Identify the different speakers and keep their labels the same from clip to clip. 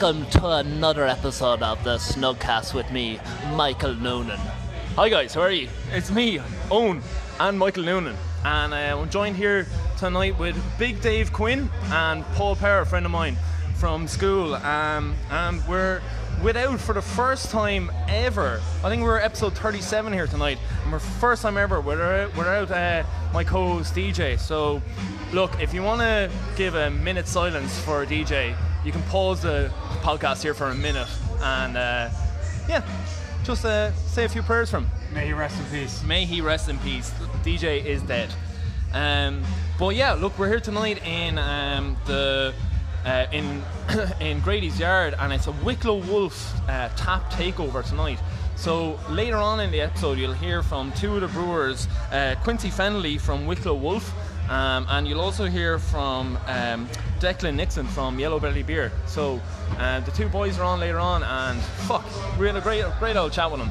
Speaker 1: Welcome to another episode of the Snugcast with me, Michael Noonan.
Speaker 2: Hi guys, how are you? It's me, Owen, and Michael Noonan, and uh, I'm joined here tonight with Big Dave Quinn and Paul Perr, a friend of mine from school, um, and we're without for the first time ever. I think we're episode 37 here tonight, and we're first time ever without without uh, my co-host DJ. So, look, if you want to give a minute silence for DJ, you can pause the podcast here for a minute, and uh, yeah, just uh, say a few prayers for him.
Speaker 3: May he rest in peace.
Speaker 2: May he rest in peace. DJ is dead. Um, but yeah, look, we're here tonight in um, the uh, in in Grady's yard, and it's a Wicklow Wolf uh, tap takeover tonight. So later on in the episode, you'll hear from two of the brewers, uh, Quincy Fennelly from Wicklow Wolf, um, and you'll also hear from um, Declan Nixon from Yellow Belly Beer. So uh, the two boys are on later on, and fuck, we had a great great old chat with them.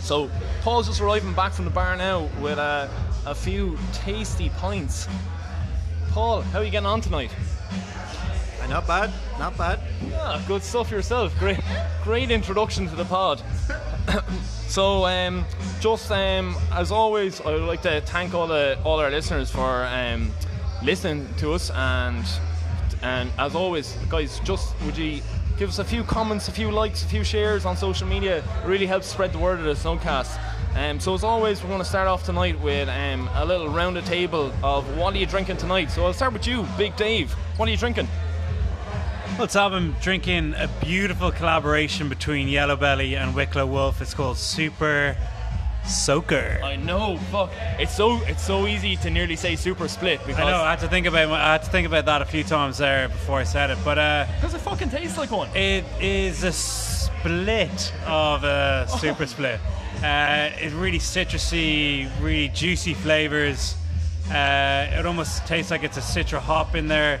Speaker 2: So Paul's just arriving back from the bar now with uh, a few tasty pints. Paul, how are you getting on tonight?
Speaker 3: Not bad, not bad.
Speaker 2: Ah, good stuff yourself. Great, great introduction to the pod. so, um, just um, as always, I would like to thank all the all our listeners for um, listening to us, and and as always, guys, just would you give us a few comments, a few likes, a few shares on social media? It really helps spread the word of the Snugcast. Um, so as always, we're going to start off tonight with um, a little rounded table of what are you drinking tonight. So I'll start with you, Big Dave. What are you drinking?
Speaker 3: Well, Tom, I'm drinking a beautiful collaboration between Yellow Belly and Wicklow Wolf. It's called Super Soaker.
Speaker 2: I know, fuck. It's so it's so easy to nearly say super split because
Speaker 3: I know. I had to think about my, I had to think about that a few times there before I said it. But uh,
Speaker 2: because it fucking tastes like one.
Speaker 3: it is a split of a super split. Uh, it's really citrusy, really juicy flavors. Uh, it almost tastes like it's a citra hop in there,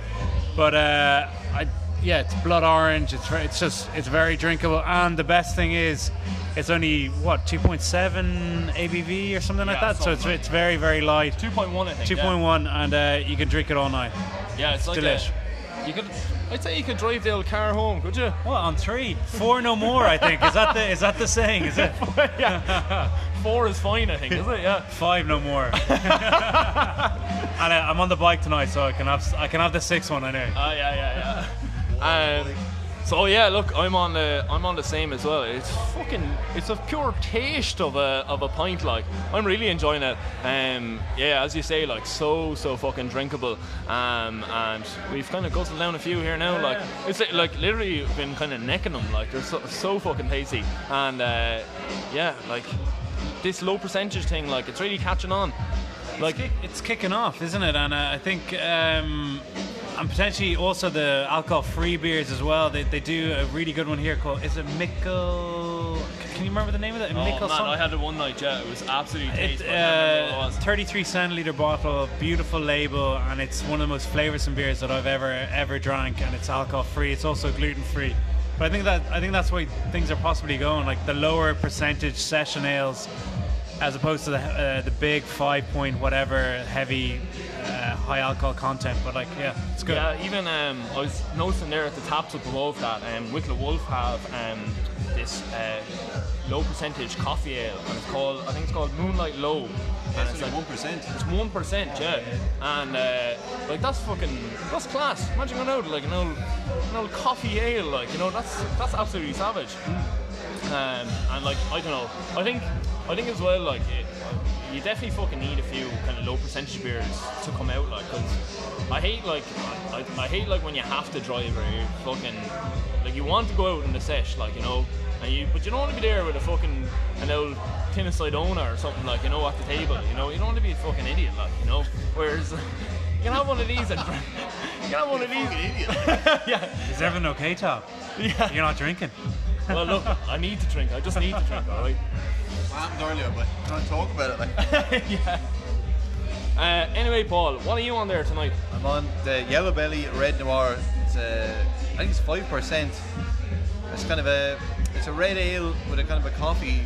Speaker 3: but uh, I, yeah, it's blood orange. It's it's just it's very drinkable, and the best thing is, it's only what 2.7 ABV or something like
Speaker 2: Yeah,
Speaker 3: that. So it's
Speaker 2: like
Speaker 3: it's very very light.
Speaker 2: Two point one, I think.
Speaker 3: 2.1, and uh, you can drink it all night.
Speaker 2: Yeah, yeah it's like
Speaker 3: delish.
Speaker 2: A, you could. I'd say you could drive the old car home, could you?
Speaker 3: What on three, four, no more? I think is that the is that the saying? Is it
Speaker 2: yeah. Four is fine, I think, is it? Yeah.
Speaker 3: five, no more? and uh, I'm on the bike tonight, so I can have I can have the sixth one. I know.
Speaker 2: Oh yeah, yeah, yeah. Um, so yeah, look, I'm on the I'm on the same as well. It's fucking it's a pure taste of a of a pint. Like I'm really enjoying it. Um, yeah, as you say, like so so fucking drinkable. Um, and we've kind of guzzled down a few here now. Like it's like, literally been kind of necking them. Like they're so, so fucking tasty. And uh, yeah, like this low percentage thing, like it's really catching on. Like
Speaker 3: Kick- it's kicking off, isn't it? And uh, I think, um, and potentially also the alcohol-free beers as well. They, they do a really good one here called. Is it Mickle? Can you remember the name of it?
Speaker 2: Oh
Speaker 3: Mickle
Speaker 2: man, I had it one night. Yeah, it was absolutely tasty. Can't
Speaker 3: uh,
Speaker 2: it
Speaker 3: 33 centiliter bottle, beautiful label, and it's one of the most flavoursome beers that I've ever ever drank. And it's alcohol free. It's also gluten free. But I think that I think that's why things are possibly going like the lower percentage session ales, as opposed to the uh, the big five point whatever heavy high alcohol content. But like yeah, it's good.
Speaker 2: Yeah, even um, I was noticing there at the taps up above that um, Wicklow Wolf have um, this uh, low percentage coffee ale, and it's called I think it's called Moonlight Low. And it's like
Speaker 4: one percent.
Speaker 2: It's one percent, yeah. And uh, like that's fucking that's class. Imagine going out like an old an old coffee ale, like you know that's that's absolutely savage. Um, and like I don't know, I think I think as well like it, you definitely fucking need a few kind of low percentage beers to come out like because I hate like I, I hate like when you have to drive or you fucking like you want to go out in the sesh like you know and you but you don't want to be there with a fucking an old tin of Cidona or something like you know at the table you know you don't want to be a fucking idiot like you know whereas you can have one of these and you can have one of these. yeah.
Speaker 3: Is everything okay, Tom?
Speaker 2: yeah.
Speaker 3: You're not drinking.
Speaker 2: well look I need to drink I just need to drink alright
Speaker 4: What happened earlier, but I don't talk about it. Like
Speaker 2: yeah. Uh, anyway, Paul, what are you on there tonight?
Speaker 4: I'm on the Yellow Belly Red Noir. It's uh, I think it's five percent. It's kind of a it's a red ale with a kind of a coffee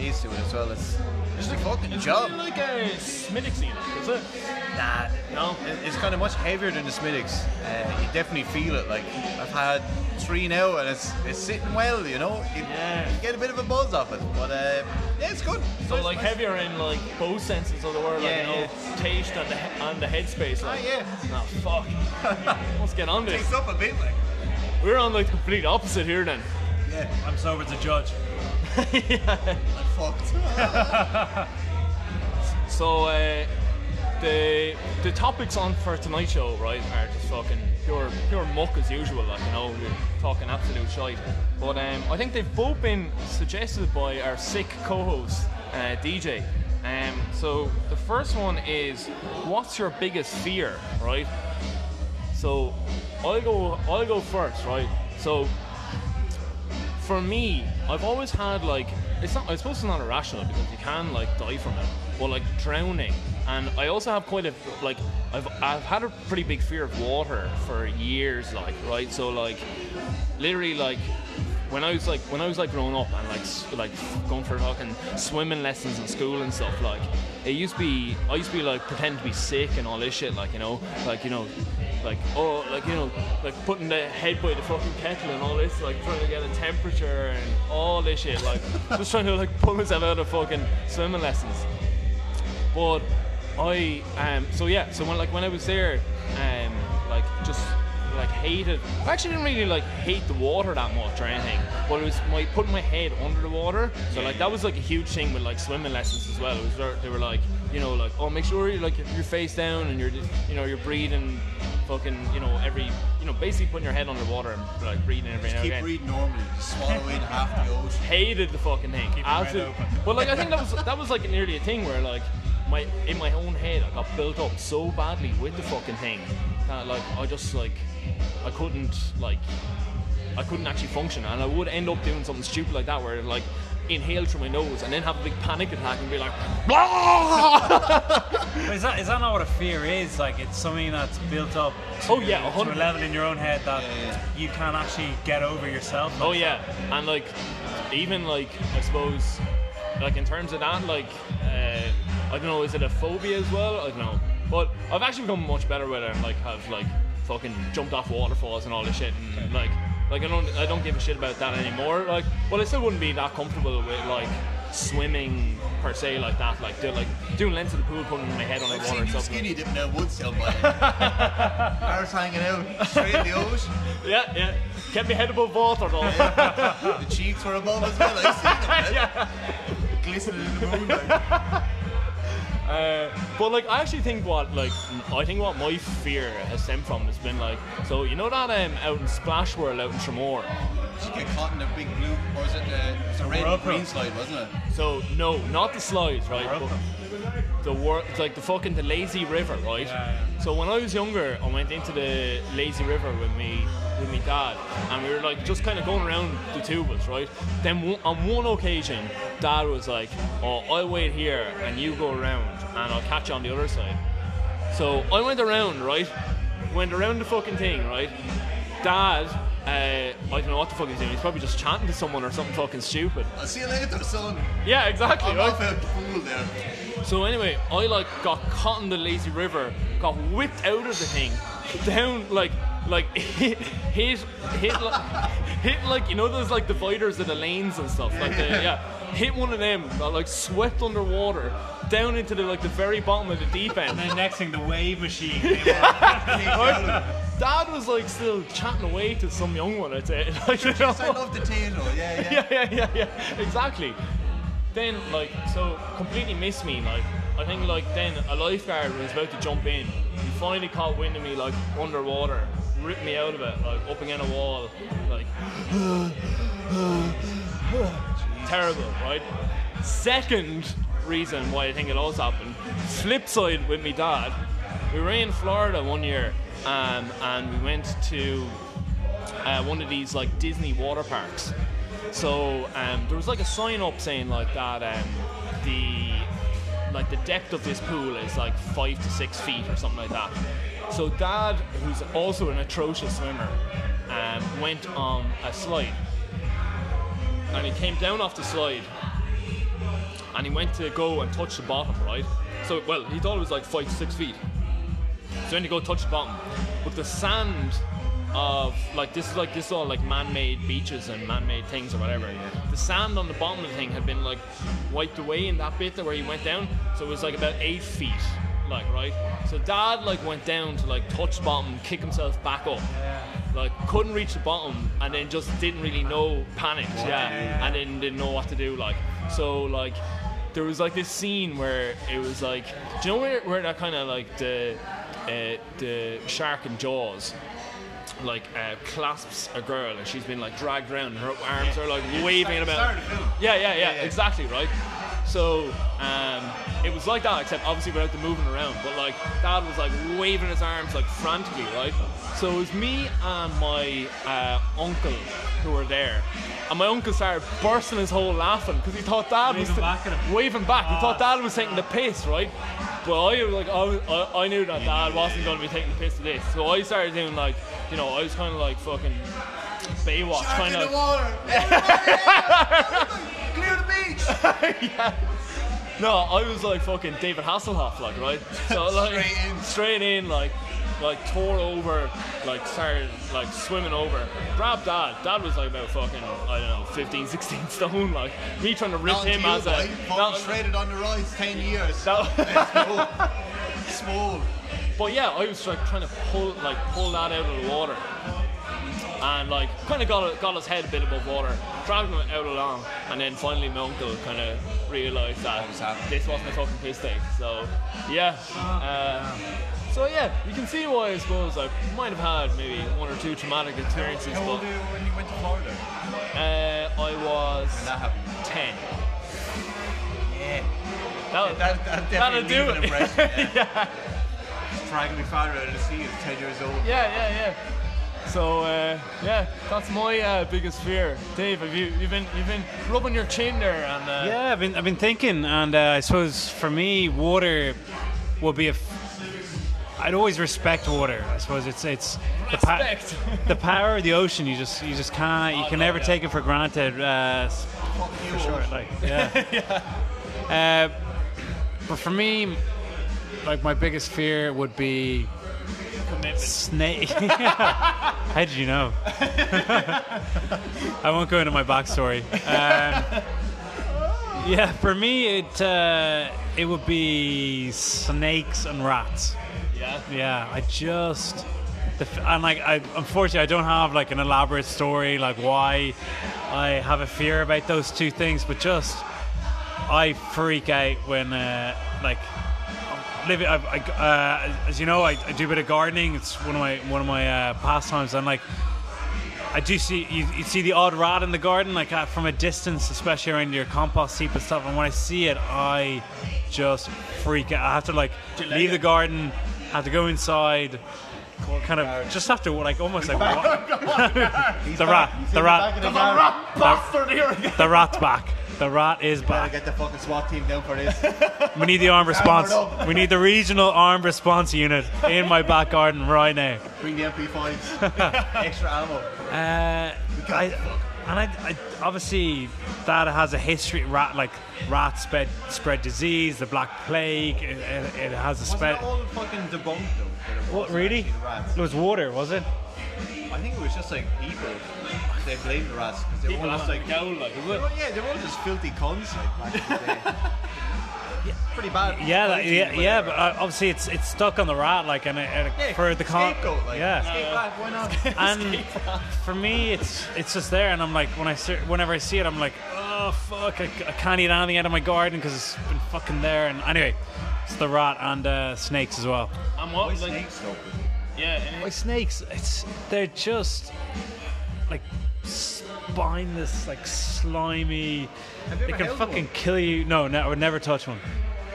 Speaker 4: taste to it as well. It's it's a fucking
Speaker 2: It's
Speaker 4: job.
Speaker 2: really like a Smittixy, like, is it?
Speaker 4: Nah,
Speaker 2: No?
Speaker 4: it's kind of much heavier than the Smithwick's. Uh, you definitely feel it. Like I've had three now, and it's it's sitting well. You know, you,
Speaker 2: Yeah.
Speaker 4: you get a bit of a buzz off it. But uh, yeah, it's good.
Speaker 2: So
Speaker 4: Nice,
Speaker 2: like
Speaker 4: nice.
Speaker 2: heavier in like both senses of the word, like you know, taste and the he- and the headspace. Like,
Speaker 4: Ah, yeah.
Speaker 2: Oh fuck. Let's get on this.
Speaker 4: Takes up a bit, like.
Speaker 2: We're on like the complete opposite here then.
Speaker 4: Yeah,
Speaker 3: I'm sober to judge.
Speaker 4: I'm fucked.
Speaker 2: So uh, the the topics on for tonight's show, right, are just fucking pure pure muck as usual. Like you know, we're talking absolute shite. But um, I think they've both been suggested by our sick co-host uh, DJ. Um, so the first one is, what's your biggest fear, right? So I'll go I'll go first, right? So for me, I've always had like it's not I suppose it's not irrational because you can like die from it, but like drowning. And I also have quite a like I've I've had a pretty big fear of water for years, like right. So like literally like when I was like when I was like growing up and like like going for fucking swimming lessons in school and stuff, like it used to be I used to be like pretend to be sick and all this shit, like you know, like you know, like oh like you know, like putting the head by the fucking kettle and all this, like trying to get a temperature and all this shit, like just trying to like pull myself out of fucking swimming lessons. But I um so yeah, so when like when I was there, um like just like hated I actually didn't really like hate the water that much or anything. But it was my putting my head under the water. So like that was like a huge thing with like swimming lessons as well. It was they were like, you know, like, oh make sure you like you're face down and you're you know, you're breathing fucking, you know, every you know, basically putting your head underwater and like breathing every now and
Speaker 4: Keep
Speaker 2: again
Speaker 4: breathing normally. Just swallow in half the ocean.
Speaker 2: hated the fucking thing.
Speaker 3: your head open.
Speaker 2: But like I think that was that was like nearly a thing where like my in my own head I got built up so badly with the fucking thing that like I just like I couldn't like I couldn't actually function and I would end up doing something stupid like that where it, like inhale through my nose and then have a big panic attack and be like blah
Speaker 3: But is that is that not what a fear is? Like it's something that's built up. To,
Speaker 2: Oh, yeah, a
Speaker 3: to a level in your own head that you can't actually get over yourself.
Speaker 2: Oh yeah, and like even like I suppose like in terms of that, like uh, I don't know, is it a phobia as well? I don't know, but I've actually become much better with it and like have like fucking jumped off waterfalls and all this shit and like like I don't I don't give a shit about that anymore. Like, well, I still wouldn't be that comfortable with like swimming per se like that. Like do like doing lengths of the pool, putting my head on the
Speaker 4: I've
Speaker 2: water
Speaker 4: seen
Speaker 2: and
Speaker 4: you
Speaker 2: stuff.
Speaker 4: skinny dipping out woods down by Arse hanging out straight in the ocean.
Speaker 2: Yeah, yeah. Kept my head above water though.
Speaker 4: The cheeks were above as well. I seen them.
Speaker 2: yeah.
Speaker 4: Glistening in the moonlight.
Speaker 2: Uh, but like, I actually think what like I think what my fear has stemmed from has been like, so you know that um out in Splash World out in Tramore,
Speaker 4: Did you get caught in the big blue, or was it the, it was a red
Speaker 3: Whirlpool.
Speaker 4: green slide, wasn't it?
Speaker 2: So no, not the slides, right? But the wor- it's like the fucking the lazy river, right?
Speaker 3: Yeah,
Speaker 2: So when I was younger, I went into the lazy river with me with me dad, and we were like just kind of going around the two of us, right? Then on one occasion, dad was like, "Oh, I'll wait here, and you go around, and I'll catch you on the other side." So I went around, right? Went around the fucking thing, right? Dad, uh, I don't know what the fuck he's doing. He's probably just chatting to someone or something fucking stupid.
Speaker 4: I'll see you later, son.
Speaker 2: Yeah, exactly.
Speaker 4: Off out pool there.
Speaker 2: So anyway, I like got caught in the lazy river, got whipped out of the thing, down like like hit hit hit like, hit like you know those like dividers of the lanes and stuff like the, yeah hit one of them got like swept underwater down into the like the very bottom of the deep end.
Speaker 3: And then next thing, the wave machine came up.
Speaker 2: Dad was like still chatting away to some young one, I'd say. Like, you know?
Speaker 4: I love the tato. Yeah, yeah.
Speaker 2: yeah, yeah, yeah, yeah, exactly. Then, like, so completely missed me. Like, I think, like, then a lifeguard was about to jump in. He finally caught wind of me, like, underwater, ripped me out of it, like, up against a wall, like, terrible, right? Second reason why I think it also happened, flip side with me dad. We were in Florida one year, um, and we went to uh, one of these like Disney water parks. So um, there was like a sign up saying like that um, the like the depth of this pool is like five to six feet or something like that. So dad, who's also an atrocious swimmer, um, went on a slide, and he came down off the slide, and he went to go and touch the bottom, right? So well, he thought it was like five to six feet. So then you go touch the bottom, but the sand of like this is like this is all like man-made beaches and man-made things or whatever. The sand on the bottom of the thing had been like wiped away in that bit there where he went down, so it was like about eight feet, like right. So dad like went down to like touch the bottom, kick himself back up. Like couldn't reach the bottom and then just didn't really know, panicked, yeah, and then didn't know what to do. Like so, like there was like this scene where it was like, do you know where, where that kind of like the uh, the shark in Jaws like uh, clasps a girl and she's been like dragged around and her arms are like waving
Speaker 4: start-
Speaker 2: about.
Speaker 4: start of the film.
Speaker 2: Yeah, yeah, yeah,
Speaker 4: Yeah, yeah.
Speaker 2: exactly right. So um, it was like that, except obviously without the moving around. But like dad was like waving his arms like frantically, right? So it was me and my uh, uncle who were there. And my uncle started bursting his whole laughing because he thought dad was
Speaker 3: Waving back at him.
Speaker 2: waving back. He
Speaker 3: Ah,
Speaker 2: thought dad was taking the piss, right? But I was like, I, was, I, I knew that dad wasn't going to be taking the piss of this, so I started doing like, you know, I was kind of like fucking Baywatch, kind
Speaker 4: in the
Speaker 2: of.
Speaker 4: water. Clear the beach. yeah.
Speaker 2: No, I was like fucking David Hasselhoff, like right. So like
Speaker 4: Straight in.
Speaker 2: straight in, like like tore over, like started like swimming over. Grabbed dad. Dad was like about fucking I don't know, 15, 16 stone. Like me trying to rip
Speaker 4: Not
Speaker 2: him
Speaker 4: you,
Speaker 2: as a.
Speaker 4: boy. Fucking
Speaker 2: No,
Speaker 4: shredded on the rise. Ten years. Let's. Small.
Speaker 2: But yeah, I was like trying to pull like pull that out of the water. And like kind of got got his head a bit above water, dragged him out along, and then finally my uncle kind of realised that
Speaker 4: was
Speaker 2: this wasn't a fucking piss take. So yeah, uh, so yeah, you can see why I suppose I might have had maybe one or two traumatic experiences.
Speaker 4: How old
Speaker 2: but
Speaker 4: were you when you went to Florida?
Speaker 2: uh, I was
Speaker 4: When that
Speaker 2: ten.
Speaker 4: Yeah.
Speaker 2: That,
Speaker 4: That, that
Speaker 2: that'll
Speaker 4: definitely
Speaker 2: do
Speaker 4: leave an
Speaker 2: it.
Speaker 4: impression. Yeah.
Speaker 2: Yeah.
Speaker 4: Dragging my father out of the sea at 10 years old.
Speaker 2: Yeah, yeah, yeah. So uh, yeah, that's my uh, biggest fear. Dave, have you you've been you've been rubbing your chin there and uh,
Speaker 3: Yeah, I've been I've been thinking, and uh, I suppose for me, water will be a. F- I'd always respect water. I suppose it's it's the, pa- the power of the ocean. You just you just can't you
Speaker 2: Oh,
Speaker 3: can
Speaker 2: no,
Speaker 3: never
Speaker 2: yeah.
Speaker 3: take it for granted. Uh, s-
Speaker 4: Fuck you,
Speaker 3: for sure,
Speaker 4: ocean.
Speaker 3: like yeah. Uh, but for me, like my biggest fear would be snake. How did you know? I won't go into my backstory. Um, yeah, for me, it uh, it would be snakes and rats.
Speaker 2: Yeah.
Speaker 3: Yeah, I just the, and like I unfortunately I don't have like an elaborate story like why I have a fear about those two things, but just I freak out when uh, like living. I, I, uh, as you know, I, I do a bit of gardening. It's one of my one of my uh, pastimes. And like I do see you, you see the odd rat in the garden, like uh, from a distance, especially around your compost heap and stuff. And when I see it, I just freak out. I have to like leave the garden, have to go inside, kind of just have to like almost like wa- the rat, the rat, the, the rat's back. The rat is
Speaker 4: Gotta get the fucking SWAT team down for this.
Speaker 3: We need the armed response. We need the regional armed response unit in my back garden right now.
Speaker 4: Bring the MP5s. Extra ammo.
Speaker 3: Uh, I, and I, I obviously that has a history. Rat like rats spread spread disease, the black plague. It, it, it has a spread.
Speaker 4: it all fucking debunked though?
Speaker 3: What really?
Speaker 4: actually the rats?
Speaker 3: It was water, was it?
Speaker 4: I think it was just like people. They blamed the rats because they were all just like,
Speaker 2: like,
Speaker 4: they were- yeah, they were all just filthy cons like back in the day. yeah, pretty bad.
Speaker 3: Yeah, that, yeah, yeah. But uh, obviously it's it's stuck on the rat, like, and, it, and it-
Speaker 4: yeah,
Speaker 3: for the con.
Speaker 4: scapegoat, like,
Speaker 3: yeah.
Speaker 4: escape why not?
Speaker 3: and for me, it's it's just there, and I'm like, when I see, whenever I see it, I'm like, oh fuck, I, I can't eat anything out of my garden because it's been fucking there. And anyway, it's the rat and uh, snakes as well.
Speaker 2: And what?
Speaker 4: Why
Speaker 2: Like,
Speaker 4: snakes
Speaker 2: yeah. and
Speaker 3: My snakes, it's they're just like spineless, like slimy. They can fucking
Speaker 4: one?
Speaker 3: kill you. No, no, I would never touch one.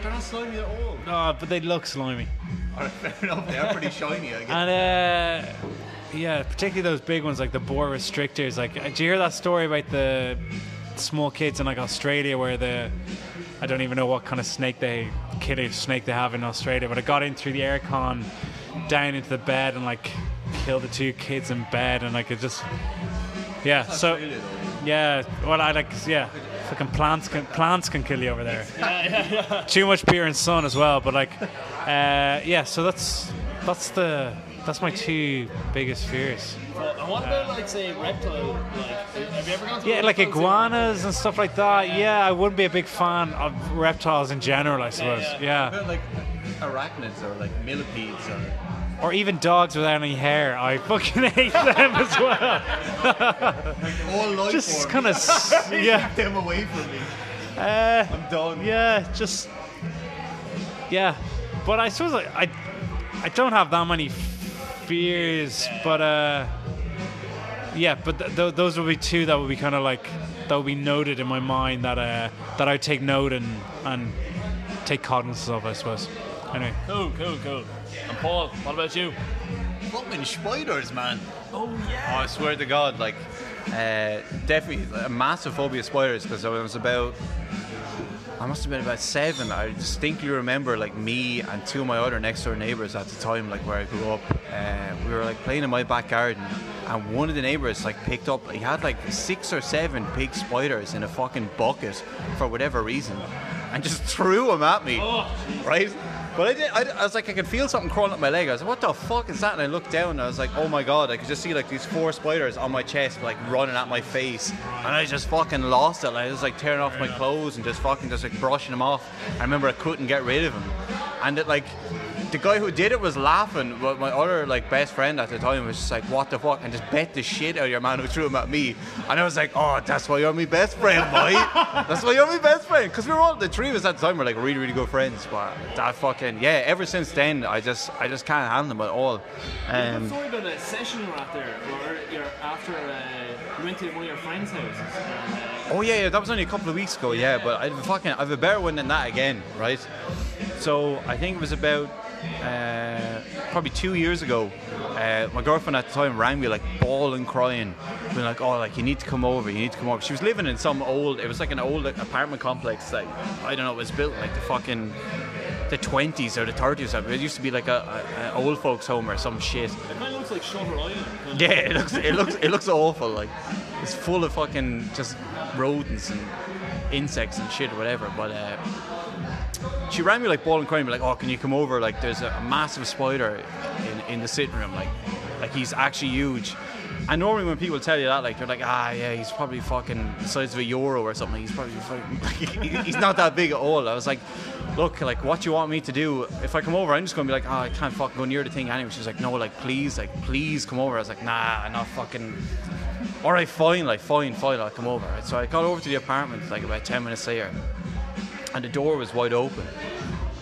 Speaker 4: They're not slimy at all.
Speaker 3: No, but they look slimy.
Speaker 4: Fair enough. They are pretty shiny. I guess.
Speaker 3: And uh, yeah, particularly those big ones like the boa restrictors. Like, do you hear that story about the small kids in like Australia where the I don't even know what kind of snake they killer snake they have in Australia, but it got in through the aircon down into the bed and like killed the two kids in bed and like it just yeah. So yeah, well I like yeah. Fucking plants can plants can kill you over there. yeah, yeah, yeah. Too much beer and sun as well, but like, uh, yeah. So that's that's the that's my two biggest fears.
Speaker 2: Well, and what about like say reptile? Like, have you ever gone to
Speaker 3: Yeah, like iguanas and stuff like that. Yeah, I wouldn't be a big fan of reptiles in general. I suppose.
Speaker 2: yeah.
Speaker 3: Yeah,
Speaker 4: About like arachnids or like millipedes or
Speaker 3: or even dogs without any hair. I fucking hate them as well.
Speaker 4: all life
Speaker 3: Just kind of yeah.
Speaker 4: Keep them away from me.
Speaker 3: Uh,
Speaker 4: I'm done.
Speaker 3: Yeah, just yeah. But I suppose I I, I don't have that many fears, but uh, yeah. But th- th- those would be two that would be kind of like that would be noted in my mind that uh that I take note and and take cognizance of. I suppose. Anyway,
Speaker 2: Cool, cool, cool. And Paul, what about you?
Speaker 4: Fucking spiders, man. Oh yeah. Oh, I swear to God, like, uh, definitely a massive phobia of spiders because I was about. I must have been about seven. I distinctly remember like me and two of my other next door neighbors at the time, like where I grew up. Uh, we were like playing in my back garden, and one of the neighbors like picked up. He had like six or seven big spiders in a fucking bucket for whatever reason, and just threw them at me. right? But I, did, I, I was like, I could feel something crawling up my leg. I was like, what the fuck is that? And I looked down and I was like, oh my god, I could just see like these four spiders on my chest, like running at my face. And I just fucking lost it. Like, I was like tearing off my clothes and just fucking just like brushing them off. I remember I couldn't get rid of them. And it like, the guy who did it was laughing, but my other like best friend at the time was just like, "What the fuck?" and just bet the shit out of your man who threw him at me. And I was like, "Oh, that's why you're my best friend, boy. that's why you're my best friend." Because we were all the three of us at the time were like really, really good friends. But that fucking yeah. Ever since then, I just I just can't handle them at all. Um,
Speaker 2: Sorry about a session rat there, or you're after uh, you went to one of your friends' houses. And, uh,
Speaker 4: Oh yeah, yeah, that was only a couple of weeks ago. Yeah, but I've fucking I've a better one than that again, right? So I think it was about uh, probably two years ago. Uh, my girlfriend at the time rang me like bawling, crying, being like, "Oh, like you need to come over. You need to come over." She was living in some old. It was like an old like, apartment complex. Like I don't know. It was built like the fucking the 20s or the 30s. or. It used to be like a, a, a old folks' home or some shit.
Speaker 2: it kind of looks like Shutter Island.
Speaker 4: Yeah, it looks it looks it looks awful. Like it's full of fucking just rodents and insects and shit or whatever. But uh, she rang me like bawling crying, be like, "Oh, can you come over? Like, there's a, massive spider in, in the sitting room. Like, like he's actually huge." And normally when people tell you that, like they're like, "Ah, yeah, he's probably fucking the size of a euro or something. He's probably he's not that big at all." I was like, "Look, like, what do you want me to do? If I come over, I'm just gonna be like, oh, I can't fucking go near the thing anyway." She's like, "No, like, please, like, please come over." I was like, "Nah, I'm not fucking." All right, fine, like, fine, fine, I'll come over. So I got over to the apartment like about ten minutes later, and the door was wide open.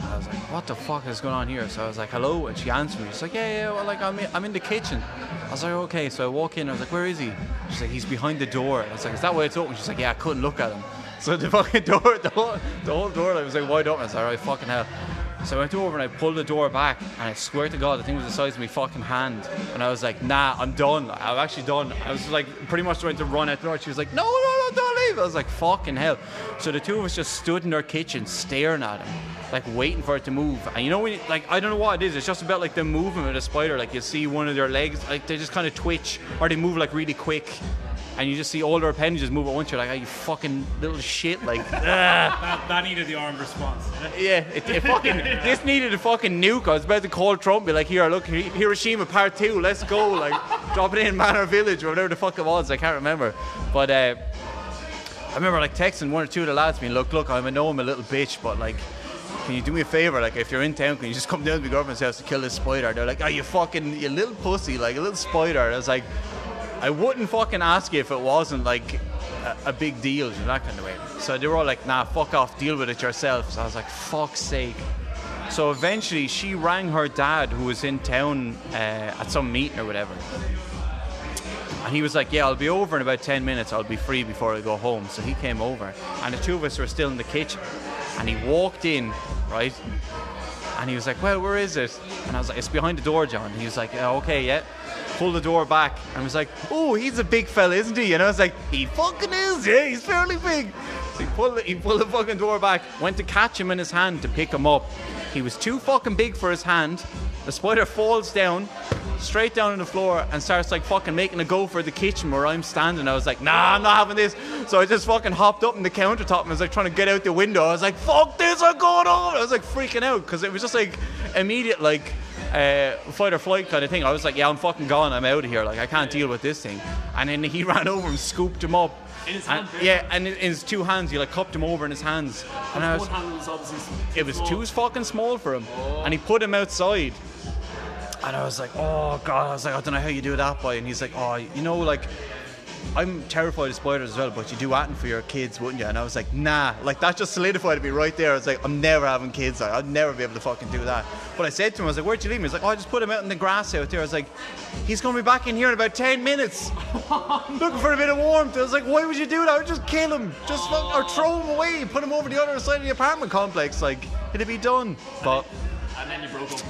Speaker 4: I was like, what the fuck is going on here? So I was like, hello, and she answered me. She's like, yeah, yeah, well, like I'm in, I'm in the kitchen. I was like, okay. So I walk in. I was like, where is he? She's like, he's behind the door. I was like, is that why it's open? She's like, yeah, I couldn't look at him. So the fucking door, the whole, the whole door, I was like wide open. I was like, all right, fucking hell. So I went over and I pulled the door back, and I swear to God, the thing was the size of my fucking hand. And I was like, nah, I'm done. I'm actually done. I was like, pretty much trying to run out the door. She was like, no, no, no. I was like, fucking hell. So the two of us just stood in our kitchen staring at him, like waiting for it to move. And you know, when you, like, I don't know what it is. It's just about like the movement of the spider. Like you see one of their legs, like they just kind of twitch, or they move like really quick. And you just see all their appendages move at once. You're like, oh, you fucking little shit. Like, ah.
Speaker 3: That, that needed the armed response.
Speaker 4: Yeah, it, it fucking this needed a fucking nuke. I was about to call Trump, be like, "Here, look, Hiroshima Part Two, let's go!" Like, drop it in Manor Village or whatever the fuck it was. I can't remember, but uh, I remember like texting one or two of the lads, being, "Look, look, I know I'm a little bitch, but like." Can you do me a favor? Like, if you're in town, can you just come down to the government's house to kill this spider? They're like, "Oh, you fucking, you little pussy, like a little spider." I was like, I wouldn't fucking ask you if it wasn't like a, a big deal, you know, that kind of way. So they were all like, nah, fuck off, deal with it yourself. So I was like, fuck's sake. So eventually she rang her dad, who was in town uh, at some meeting or whatever. And he was like, yeah, I'll be over in about 10 minutes. I'll be free before I go home. So he came over. And the two of us were still in the kitchen. And he walked in, right? And he was like, well, where is it? And I was like, it's behind the door, John. And he was like, okay, yeah. Pulled the door back and was like, oh, he's a big fella, isn't he? And I was like, he fucking is, yeah, he's fairly big. So he pulled, he pulled the fucking door back, went to catch him in his hand to pick him up. He was too fucking big for his hand. The spider falls down, straight down on the floor, and starts like fucking making a go for the kitchen where I'm standing. I was like, nah, I'm not having this. So I just fucking hopped up in the countertop and was like trying to get out the window. I was like, fuck this, I'm going on. I was like freaking out because it was just like immediate, like, uh, fight or flight kind of thing. I was like, yeah, I'm fucking gone. I'm out of here. Like, I can't deal with this thing. And then he ran over and scooped him up.
Speaker 2: In his
Speaker 4: And-
Speaker 2: hand,
Speaker 4: yeah, and in his two hands, he like cupped him over in his hands. And I was,
Speaker 2: One hand was obviously
Speaker 4: it was too fucking small for him. And he put him outside. And I was like, oh god, I was like, I don't know how you do that, boy. And he's like, oh, you know, like, I'm terrified of spiders as well, but you do acting for your kids, wouldn't you? And I was like, nah, like that just solidified me right there. I was like, I'm never having kids. Like, I'd never be able to fucking do that. But I said to him, I was like, where'd you leave me? He's like, oh, I just put him out in the grass out there. I was like, he's gonna be back in here in about 10 minutes, looking for a bit of warmth. I was like, why would you do that? I would just kill him, just fuck, or throw him away, put him over the other side of the apartment complex. Like, it'd be done. But
Speaker 2: And then you broke up.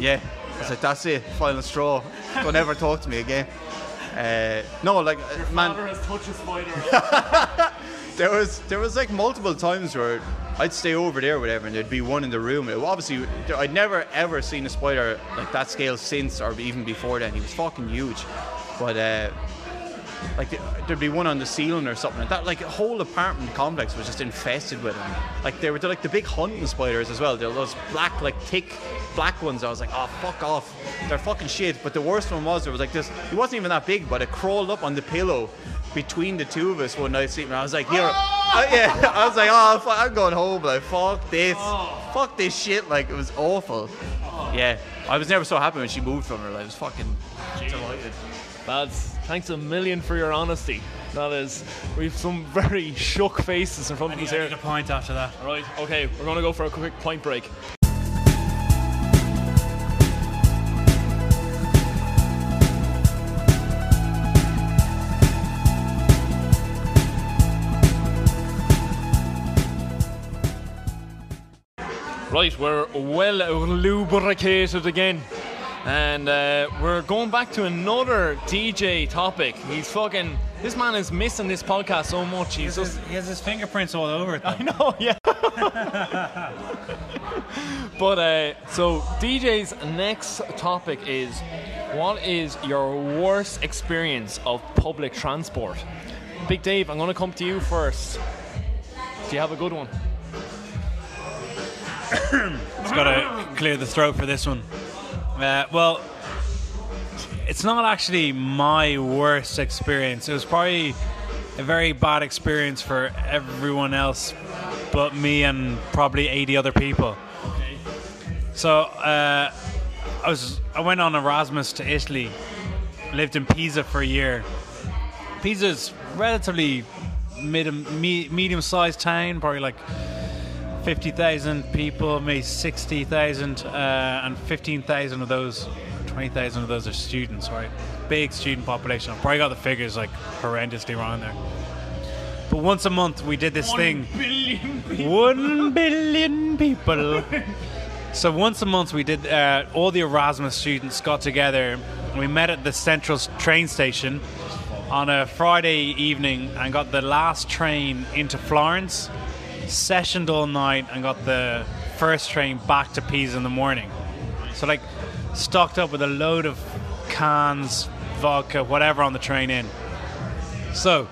Speaker 4: yeah, I was like, that's it, final straw. Don't ever talk to me again. Uh, no, like, uh, man,
Speaker 2: Father has touched a spider.
Speaker 4: there was there was like multiple times where I'd stay over there, whatever, and there'd be one in the room. It- obviously, I'd never ever seen a spider like that scale since, or even before then. He was fucking huge, but uh, like there'd be one on the ceiling or something like that. Like a whole apartment complex was just infested with them. Like they were they're like the big hunting spiders as well. They're those black, like thick black ones. I was like, oh fuck off, they're fucking shit. But the worst one was there was like this. He wasn't even that big, but it crawled up on the pillow between the two of us one night sleeping. I was like, here. I- oh! uh, yeah, I was like, oh, fuck, I'm going home. Like, fuck this, oh. fuck this shit. Like, it was awful. Oh. Yeah, I was never so happy when she moved from her. Like, I was fucking delighted.
Speaker 2: Lads, thanks a million for your honesty. That is, we've some very shook faces in front
Speaker 3: I
Speaker 2: of us
Speaker 3: I
Speaker 2: here.
Speaker 3: need a point after that.
Speaker 2: Right, okay, we're going to go for a quick point break. Right, we're well lubricated again. And uh, we're going back to another DJ topic. He's fucking. This man is missing this podcast so much. He's
Speaker 3: He has,
Speaker 2: just.
Speaker 3: his, he has his fingerprints all over it. Though.
Speaker 2: I know, yeah. but uh, so DJ's next topic is what is your worst experience of public transport? Big Dave, I'm going to come to you first. Do you have a good one?
Speaker 3: It's got to clear the throat for this one. Uh, well, it's not actually my worst experience. It was probably a very bad experience for everyone else but me and probably 80 other people. So uh, I was I went on Erasmus to Italy, lived in Pisa for a year. Pisa's relatively mid, me, medium-sized town, probably like 50,000 people, maybe 60,000, uh, and 15,000 of those, 20,000 of those are students, right? Big student population. I probably got the figures like horrendously wrong there. But once a month we did this thing. One billion people. so once a month we did. Uh, all the Erasmus students got together. We met at the central train station on a Friday evening and got the last train into Florence. Sessioned all night and got the first train back to Pisa in the morning. So like stocked up with a load of cans, vodka, whatever on the train in. So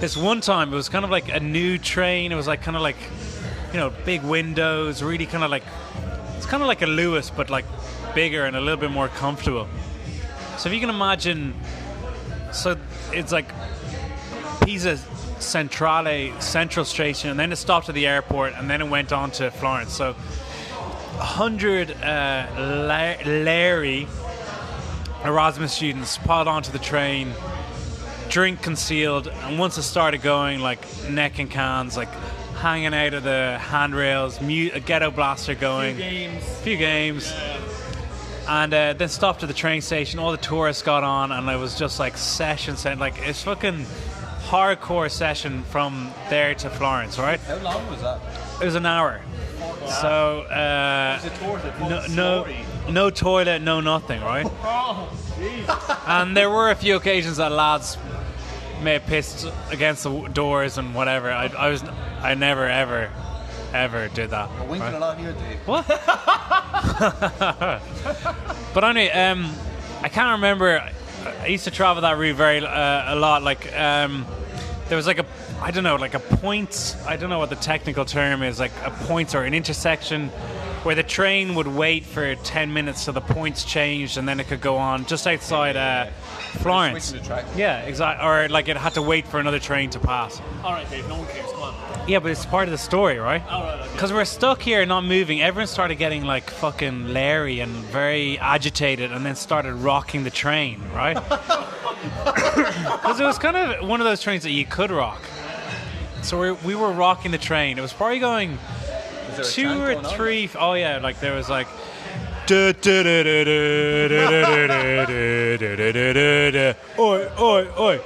Speaker 3: this one time it was kind of like a new train. It was like kind of like you know big windows, really kind of like it's kind of like a Luas but like bigger and a little bit more comfortable. So if you can imagine, so it's like Pisa Centrale Central Station, and then it stopped at the airport, and then it went on to Florence. So. 100 uh, La- Larry Erasmus students piled onto the train, drink concealed, and once it started going, like neck and cans, like hanging out of the handrails, mu- a ghetto blaster going,
Speaker 2: games.
Speaker 3: few games, and uh, then stopped at the train station. All the tourists got on, and it was just like session, set, like it's fucking hardcore session from there to Florence, right?
Speaker 4: How long was that?
Speaker 3: It was an hour. So uh, no, no, no toilet, no nothing, right? and there were a few occasions that lads may have pissed against the doors and whatever. I, I was, I never ever, ever did that.
Speaker 4: Winking
Speaker 3: right?
Speaker 4: a lot here, Dave.
Speaker 3: What? but anyway, um, I can't remember. I used to travel that route very uh, a lot. Like um, there was like a, I don't know, like a point. I don't know what the technical term is. Like a point or an intersection where the train would wait for ten minutes so the points changed and then it could go on just outside uh, Florence.
Speaker 4: Switching the track.
Speaker 3: Yeah, exactly. Or like it had to wait for another train to pass.
Speaker 2: All right, Dave. No one cares. Come on.
Speaker 3: Yeah, but it's part of the story, right?
Speaker 2: All right. Okay.
Speaker 3: Because we're stuck here, not moving. Everyone started getting like fucking leery and very agitated, and then started rocking the train, right? Because it was kind of one of those trains that you could rock. So we, we were rocking the train. It was probably going two or three. Oh yeah, like there was like. Oi, oi, oi.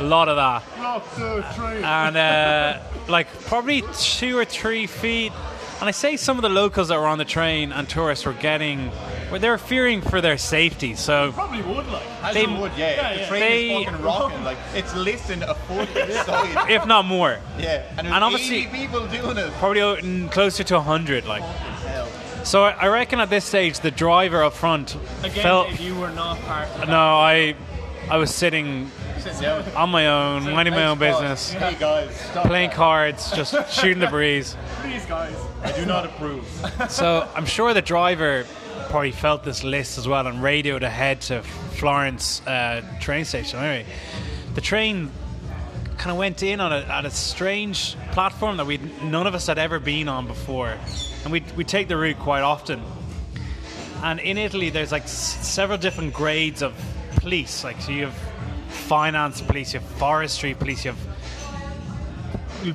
Speaker 3: A lot of that. Rock the train. And uh, like probably two or three feet and I say some of the locals that were on the train and tourists were getting, well, they were fearing for their safety. So
Speaker 2: Probably would like.
Speaker 4: As
Speaker 3: They-
Speaker 4: you would, yeah.
Speaker 2: Yeah,
Speaker 4: the
Speaker 2: yeah.
Speaker 4: train
Speaker 3: They-
Speaker 4: is fucking rocking. Like, it's lifting a foot each side.
Speaker 3: if not more,
Speaker 4: Yeah. And
Speaker 3: And obviously-
Speaker 4: people doing it.
Speaker 3: probably closer to hundred. Like,
Speaker 4: Hell.
Speaker 3: so I I reckon at this stage the driver up front
Speaker 2: Again,
Speaker 3: felt.
Speaker 2: Dave, you were not part of that.
Speaker 3: No, I, I was sitting
Speaker 4: Sitting
Speaker 3: on my own, minding my own business,
Speaker 4: Hey guys,
Speaker 3: playing
Speaker 4: that.
Speaker 3: cards, just shooting the breeze.
Speaker 2: Please, guys.
Speaker 4: I do not approve.
Speaker 3: So I'm sure the driver probably felt this list as well and radioed ahead to Florence uh, train station. Anyway, the train kind of went in on a, at a strange platform that we none of us had ever been on before, and we we take the route quite often. And in Italy, there's like s- several different grades of police. Like so, you have finance police, you have forestry police, you have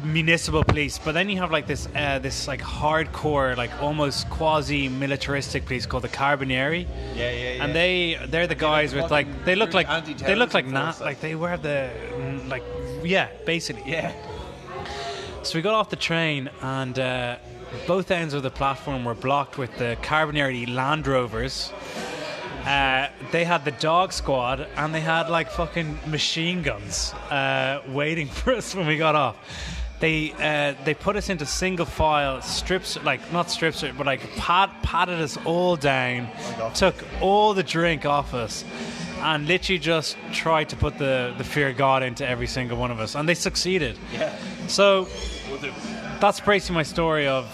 Speaker 3: municipal police, but then you have like this uh, this like hardcore, like almost quasi militaristic police called the Carabinieri.
Speaker 4: Yeah, yeah, yeah.
Speaker 3: And they they're the guys with like they look like they look like
Speaker 4: force,
Speaker 3: like they wear the mm, like yeah basically
Speaker 4: Yeah.
Speaker 3: so we got off the train and uh, both ends of the platform were blocked with the Carabinieri Land Rovers. Uh, they had the dog squad and they had like fucking machine guns uh, waiting for us when we got off. They uh, they put us into single file strips, like not strips, but like pat, patted us all down, took all the drink off us, and literally just tried to put the, the fear of God into every single one of us, and they succeeded.
Speaker 4: Yeah.
Speaker 3: So that's basically my story of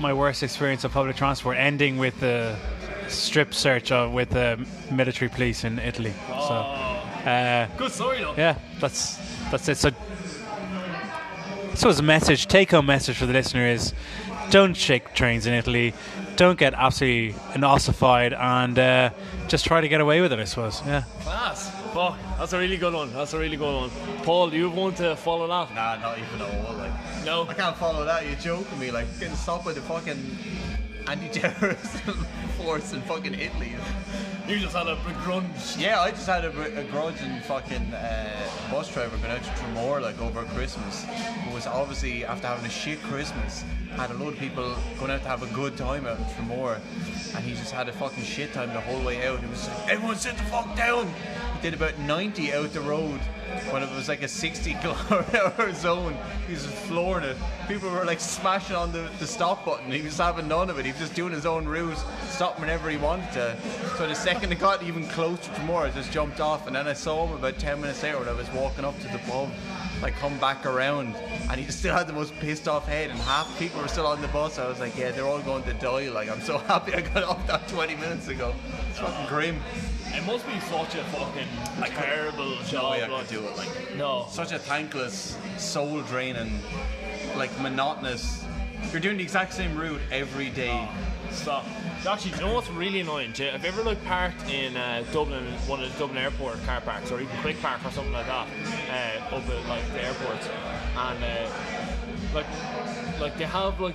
Speaker 3: my worst experience of public transport, ending with the strip search of, with the military police in Italy. So, uh,
Speaker 2: Good story, though.
Speaker 3: yeah, that's that's it. So, so as a message, take-home message for the listener is: don't shake trains in Italy, don't get absolutely ossified, and uh, just try to get away with it. I suppose. Yeah.
Speaker 2: Class. Fuck. That's a really good one. That's a really good one. Paul, you want to follow that?
Speaker 4: Nah, not even at all. Like,
Speaker 2: No.
Speaker 4: I can't follow that. You're joking me. Like, getting stopped by the fucking anti-terrorism force in fucking Italy.
Speaker 2: You just had a begrudge.
Speaker 4: Yeah, I just had a, a grudge and fucking uh, bus driver going out to Tramore like over Christmas, who was obviously after having a shit Christmas, had a load of people going out to have a good time out in Tramore, and he just had a fucking shit time the whole way out. He was like, everyone sit the fuck down. Did about 90 out the road when it was like a 60 kilometer zone. He was flooring it. People were like smashing on the, the stop button. He was having none of it. He was just doing his own route, stopping whenever he wanted to. So the second it got even closer Tramore, I just jumped off. And then I saw him about 10 minutes later when I was walking up to the pub, like come back around. And he still had the most pissed off head. And half people were still on the bus. I was like, yeah, they're all going to die. Like, I'm so happy I got off that 20 minutes ago. It's fucking grim.
Speaker 2: It must be such a fucking terrible job.
Speaker 4: way I could do it, like-
Speaker 2: no.
Speaker 4: Such a thankless, soul draining, like monotonous. You're doing the exact same route every day.
Speaker 2: Stop. Actually, you know what's really annoying? Have you ever like parked in uh, Dublin, one of the Dublin airport car parks, or even Quick Park or something like that, uh, up at like the airports, and uh, like, like they have like,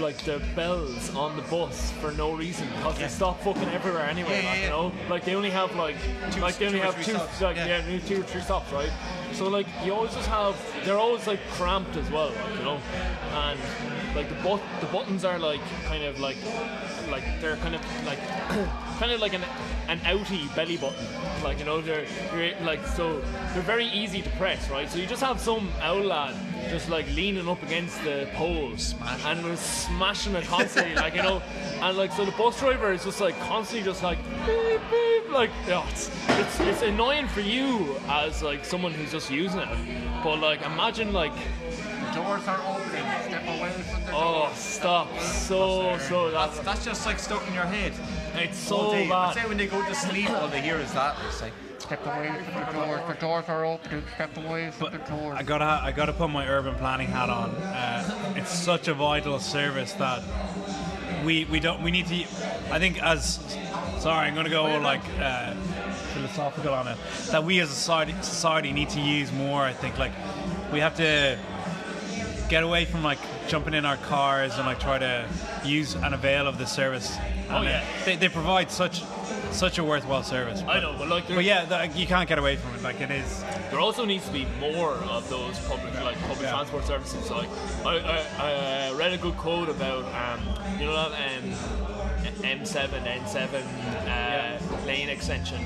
Speaker 2: like the bells on the bus for no reason because they stop fucking everywhere anyway.
Speaker 4: Yeah,
Speaker 2: like you know, like they only have like,
Speaker 4: Two-
Speaker 2: like they only have two,
Speaker 4: stops,
Speaker 2: like
Speaker 4: yeah.
Speaker 2: yeah, only two or three stops, right? So like you always just have, they're always like cramped as well, like, you know, and like the but the buttons are like kind of like like they're kind of like kind of like an an outie belly button. Like you know they're like so they're very easy to press right? So you just have some owl lad just like leaning up against the pole and was smashing it constantly like you know? And like so the bus driver is just like constantly just like beep beep like yeah, it's, it's it's annoying for you as like someone who's just using it. But like imagine like
Speaker 4: Doors are opening. Step away from the
Speaker 2: oh stop so so
Speaker 4: That's,
Speaker 2: that's
Speaker 4: just like stuck in your head.
Speaker 2: it's so
Speaker 4: day. I'd say when they go to sleep, all they hear is that. It's like, step away from the doors. The doors are open. Step away from the doors.
Speaker 3: I gotta, I gotta put my urban planning hat on. Uh, it's such a vital service that we, we don't, we need to. I think as, sorry, I'm gonna go all like uh, philosophical on it. That we as a society, society need to use more. I think like we have to get away from like jumping in our cars and like try to use and avail of the service.
Speaker 2: Oh,
Speaker 3: And, uh,
Speaker 2: yeah.
Speaker 3: they, they provide such such a worthwhile service.
Speaker 2: I know but like
Speaker 3: But yeah, th- you can't get away from it. Like it is.
Speaker 2: there also needs to be more of those public like public
Speaker 3: Yeah.
Speaker 2: transport services like I, I, I read a good quote about um, you know that um, M7 N7 uh, lane extension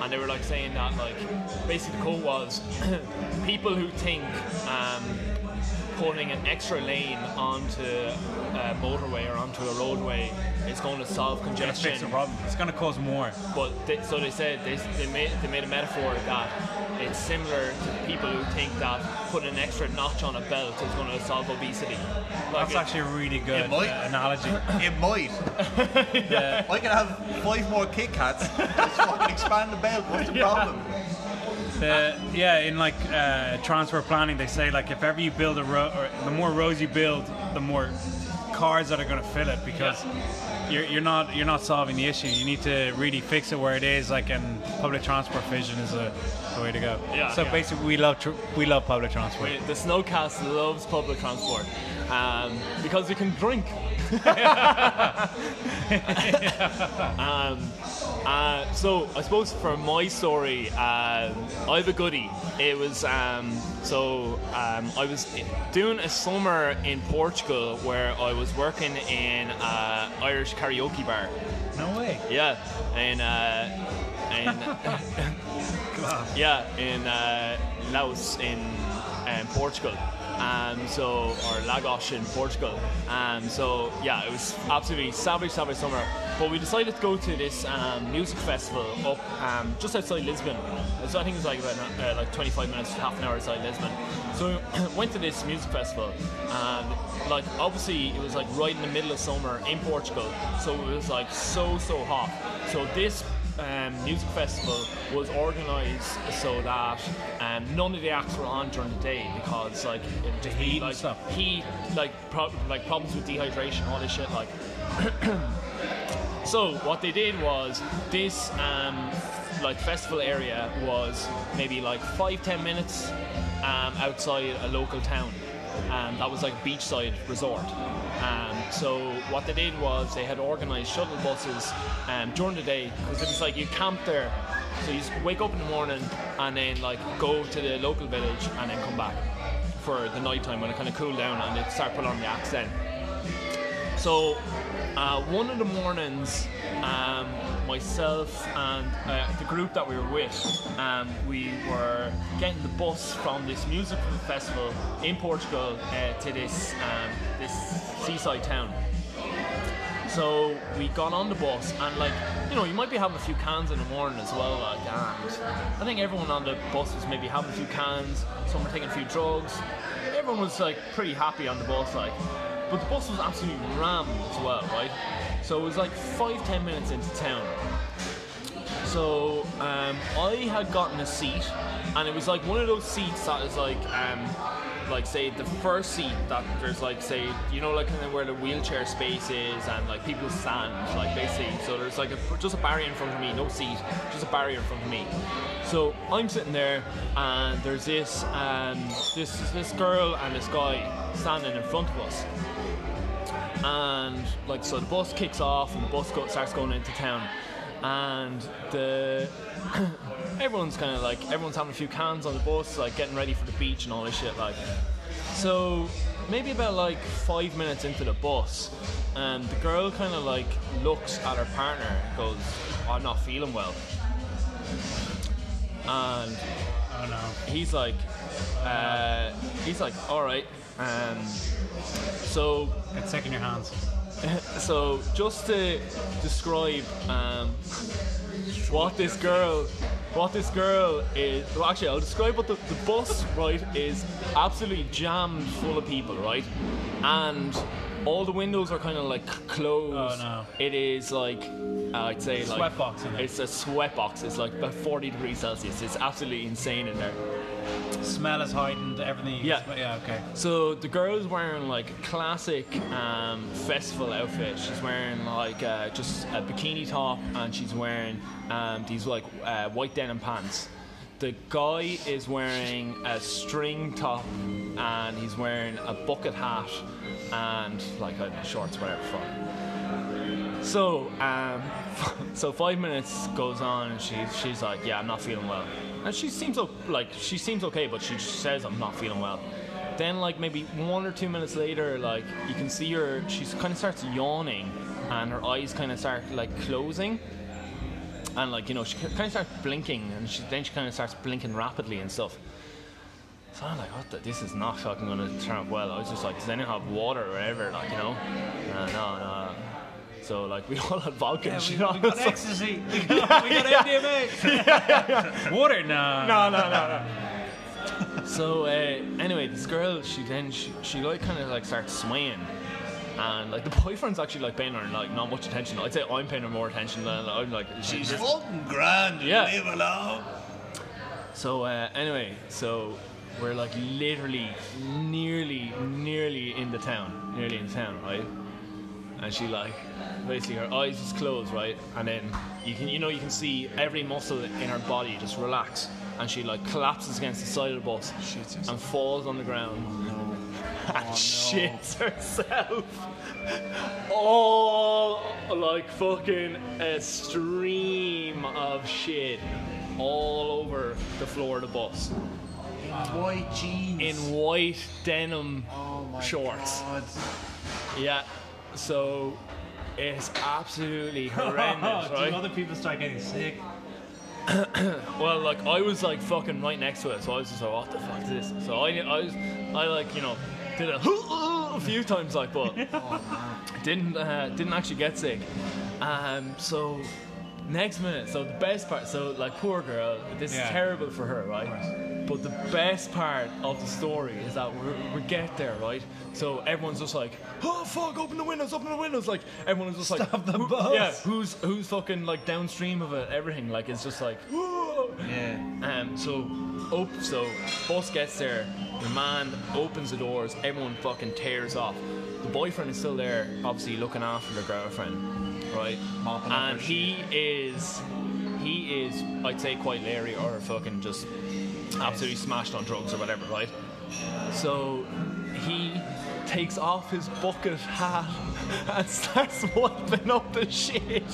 Speaker 2: and they were like saying that like basically the quote was people who think um, putting an extra lane onto a motorway or onto a roadway is going to solve
Speaker 3: Gonna
Speaker 2: congestion
Speaker 3: fix the problem. It's gonna cause more.
Speaker 2: but they, so they said they, they made they made a metaphor that it's similar to people who think that putting an extra notch on a belt is going to solve obesity. Like
Speaker 3: That's
Speaker 2: it-
Speaker 3: actually a really good
Speaker 4: It might.
Speaker 3: uh, analogy.
Speaker 4: It might. I can have five more Kit Kats. Just fucking expand the belt. What's the problem?
Speaker 3: The, yeah, in like uh, transfer planning, they say like if ever you build a road, or the more roads you build, the more cars that are going to fill it because you're, you're not you're not solving the issue. You need to really fix it where it is. Like, and public transport vision is a, the way to go.
Speaker 2: Yeah,
Speaker 3: So
Speaker 2: yeah.
Speaker 3: basically, we love tr- we love public transport.
Speaker 2: Wait, the Snugcast loves public transport um, because you can drink. um, uh, so I suppose for my story, um, I have a goodie. It was um, so um, I was doing a summer in Portugal where I was working in an Irish karaoke bar.
Speaker 3: No way.
Speaker 2: Yeah, and uh, and yeah, in uh, Laos in um, Portugal. Um, so or Lagos in Portugal. Um, so yeah, it was absolutely savage, savage summer. But we decided to go to this um, music festival up um, just outside Lisbon. So I think it was like about uh, like 25 minutes, half an hour outside Lisbon. So we went to this music festival, and like obviously it was like right in the middle of summer in Portugal. So it was like so so hot. So this um, music festival was organised so that um, none of the acts were on during the day because like it just
Speaker 3: heat
Speaker 2: like
Speaker 3: stuff.
Speaker 2: heat, like pro- like problems with dehydration, all this shit. Like, so what they did was this um, like festival area was maybe like five ten minutes um, outside a local town. Um, that was like beachside resort. Um, so what they did was they had organised shuttle buses um, during the day because it was like you camp there. So you wake up in the morning and then like go to the local village and then come back for the night time when it kind of cooled down and they start putting on the acts then. So uh, one of the mornings, um, myself and uh, the group that we were with, um, we were getting the bus from this musical festival in Portugal uh, to this um, this seaside town. So we got on the bus and like you know you might be having a few cans in the morning as well like and I think everyone on the bus was maybe having a few cans, some were taking a few drugs. Everyone was like pretty happy on the bus like, but the bus was absolutely rammed as well, right? So it was like five ten minutes into town. So um, I had gotten a seat, and it was like one of those seats that is like, um, like say the first seat that there's like say you know like kind of where the wheelchair space is and like people stand like basically. So there's like a, just a barrier in front of me, no seat, just a barrier in front of me. So I'm sitting there, and there's this um, this this girl and this guy standing in front of us and like so the bus kicks off and the bus go, starts going into town and the everyone's kind of like everyone's having a few cans on the bus like getting ready for the beach and all this shit like so maybe about like five minutes into the bus and the girl kind of like looks at her partner and goes i'm not feeling well and
Speaker 3: Oh no.
Speaker 2: he's like uh, he's like all right um, so
Speaker 3: Get sick in your hands.
Speaker 2: so just to describe um, what this girl what this girl is well actually I'll describe what the, the bus right is absolutely jammed full of people right? And all the windows are kind of like closed
Speaker 3: Oh, no.
Speaker 2: it is like I'd say like
Speaker 3: Sweat box in there.
Speaker 2: it's a sweatbox. it's like about 40 degrees Celsius it's absolutely insane in there
Speaker 3: Smell is heightened. Everything.
Speaker 2: Yeah.
Speaker 3: Yeah. Okay.
Speaker 2: So the girl's wearing like a classic um, festival outfit. She's wearing like uh, just a bikini top and she's wearing um, these like uh, white denim pants. The guy is wearing a string top and he's wearing a bucket hat and like I know, shorts, whatever. Fun. So, um, so five minutes goes on, and she's she's like, "Yeah, I'm not feeling well," and she seems like she seems okay, but she says, "I'm not feeling well." Then, like maybe one or two minutes later, like you can see her, she kind of starts yawning, and her eyes kind of start like closing, and like you know she kind of starts blinking, and she then she kind of starts blinking rapidly and stuff. So I'm like, what the, this is not fucking gonna turn out well. I was just like, does anyone have water or whatever, like, you know? Uh, no, no. So like, we all had vodka and shit on
Speaker 3: We got ecstasy. We got, we got MDMA. Water? No.
Speaker 2: no, no, no, no. So uh, anyway, this girl, she then she, she like kind of like starts swaying, and like the boyfriend's actually like paying her like not much attention. I'd say I'm paying her more attention than I'm like she's
Speaker 4: fucking grand.
Speaker 2: Yeah.
Speaker 4: Leave alone.
Speaker 2: So uh, anyway, so we're like literally nearly, nearly in the town, nearly in town, right? And she like basically her eyes just closed, right? And then you can, you know, you can see every muscle in her body just relax, and she like collapses against the side of the bus and falls on the ground and shits herself. All like fucking a stream of shit all over the floor of the bus In
Speaker 4: White jeans.
Speaker 2: in white denim
Speaker 4: oh
Speaker 2: shorts.
Speaker 4: God.
Speaker 2: Yeah, so it's absolutely horrendous,
Speaker 3: Do
Speaker 2: right?
Speaker 3: other people start getting sick?
Speaker 2: Well, like I was like fucking right next to it, so I was just like, what the fuck is this? So I, I was, I like you know, did a a few times like, but didn't uh, didn't actually get sick. Um, so next minute, so the best part, so like poor girl, this
Speaker 3: Yeah.
Speaker 2: is terrible for her, right? But the best part of the story is that we we get there, right? So everyone's just like, oh fuck, open the windows, open the windows, like everyone's just like,
Speaker 3: Stop the
Speaker 2: who-
Speaker 3: bus.
Speaker 2: yeah, who's who's fucking like downstream of it, everything, like it's just like, whoa.
Speaker 4: Yeah.
Speaker 2: Um, so, op- so bus gets there. The man opens the doors. Everyone fucking tears off. The boyfriend is still there, obviously looking after the girlfriend, right?
Speaker 4: Mopping
Speaker 2: and he is, he is, I'd say, quite leery or fucking just absolutely smashed on drugs or whatever, right? So he takes off his bucket hat and starts wiping up the shit.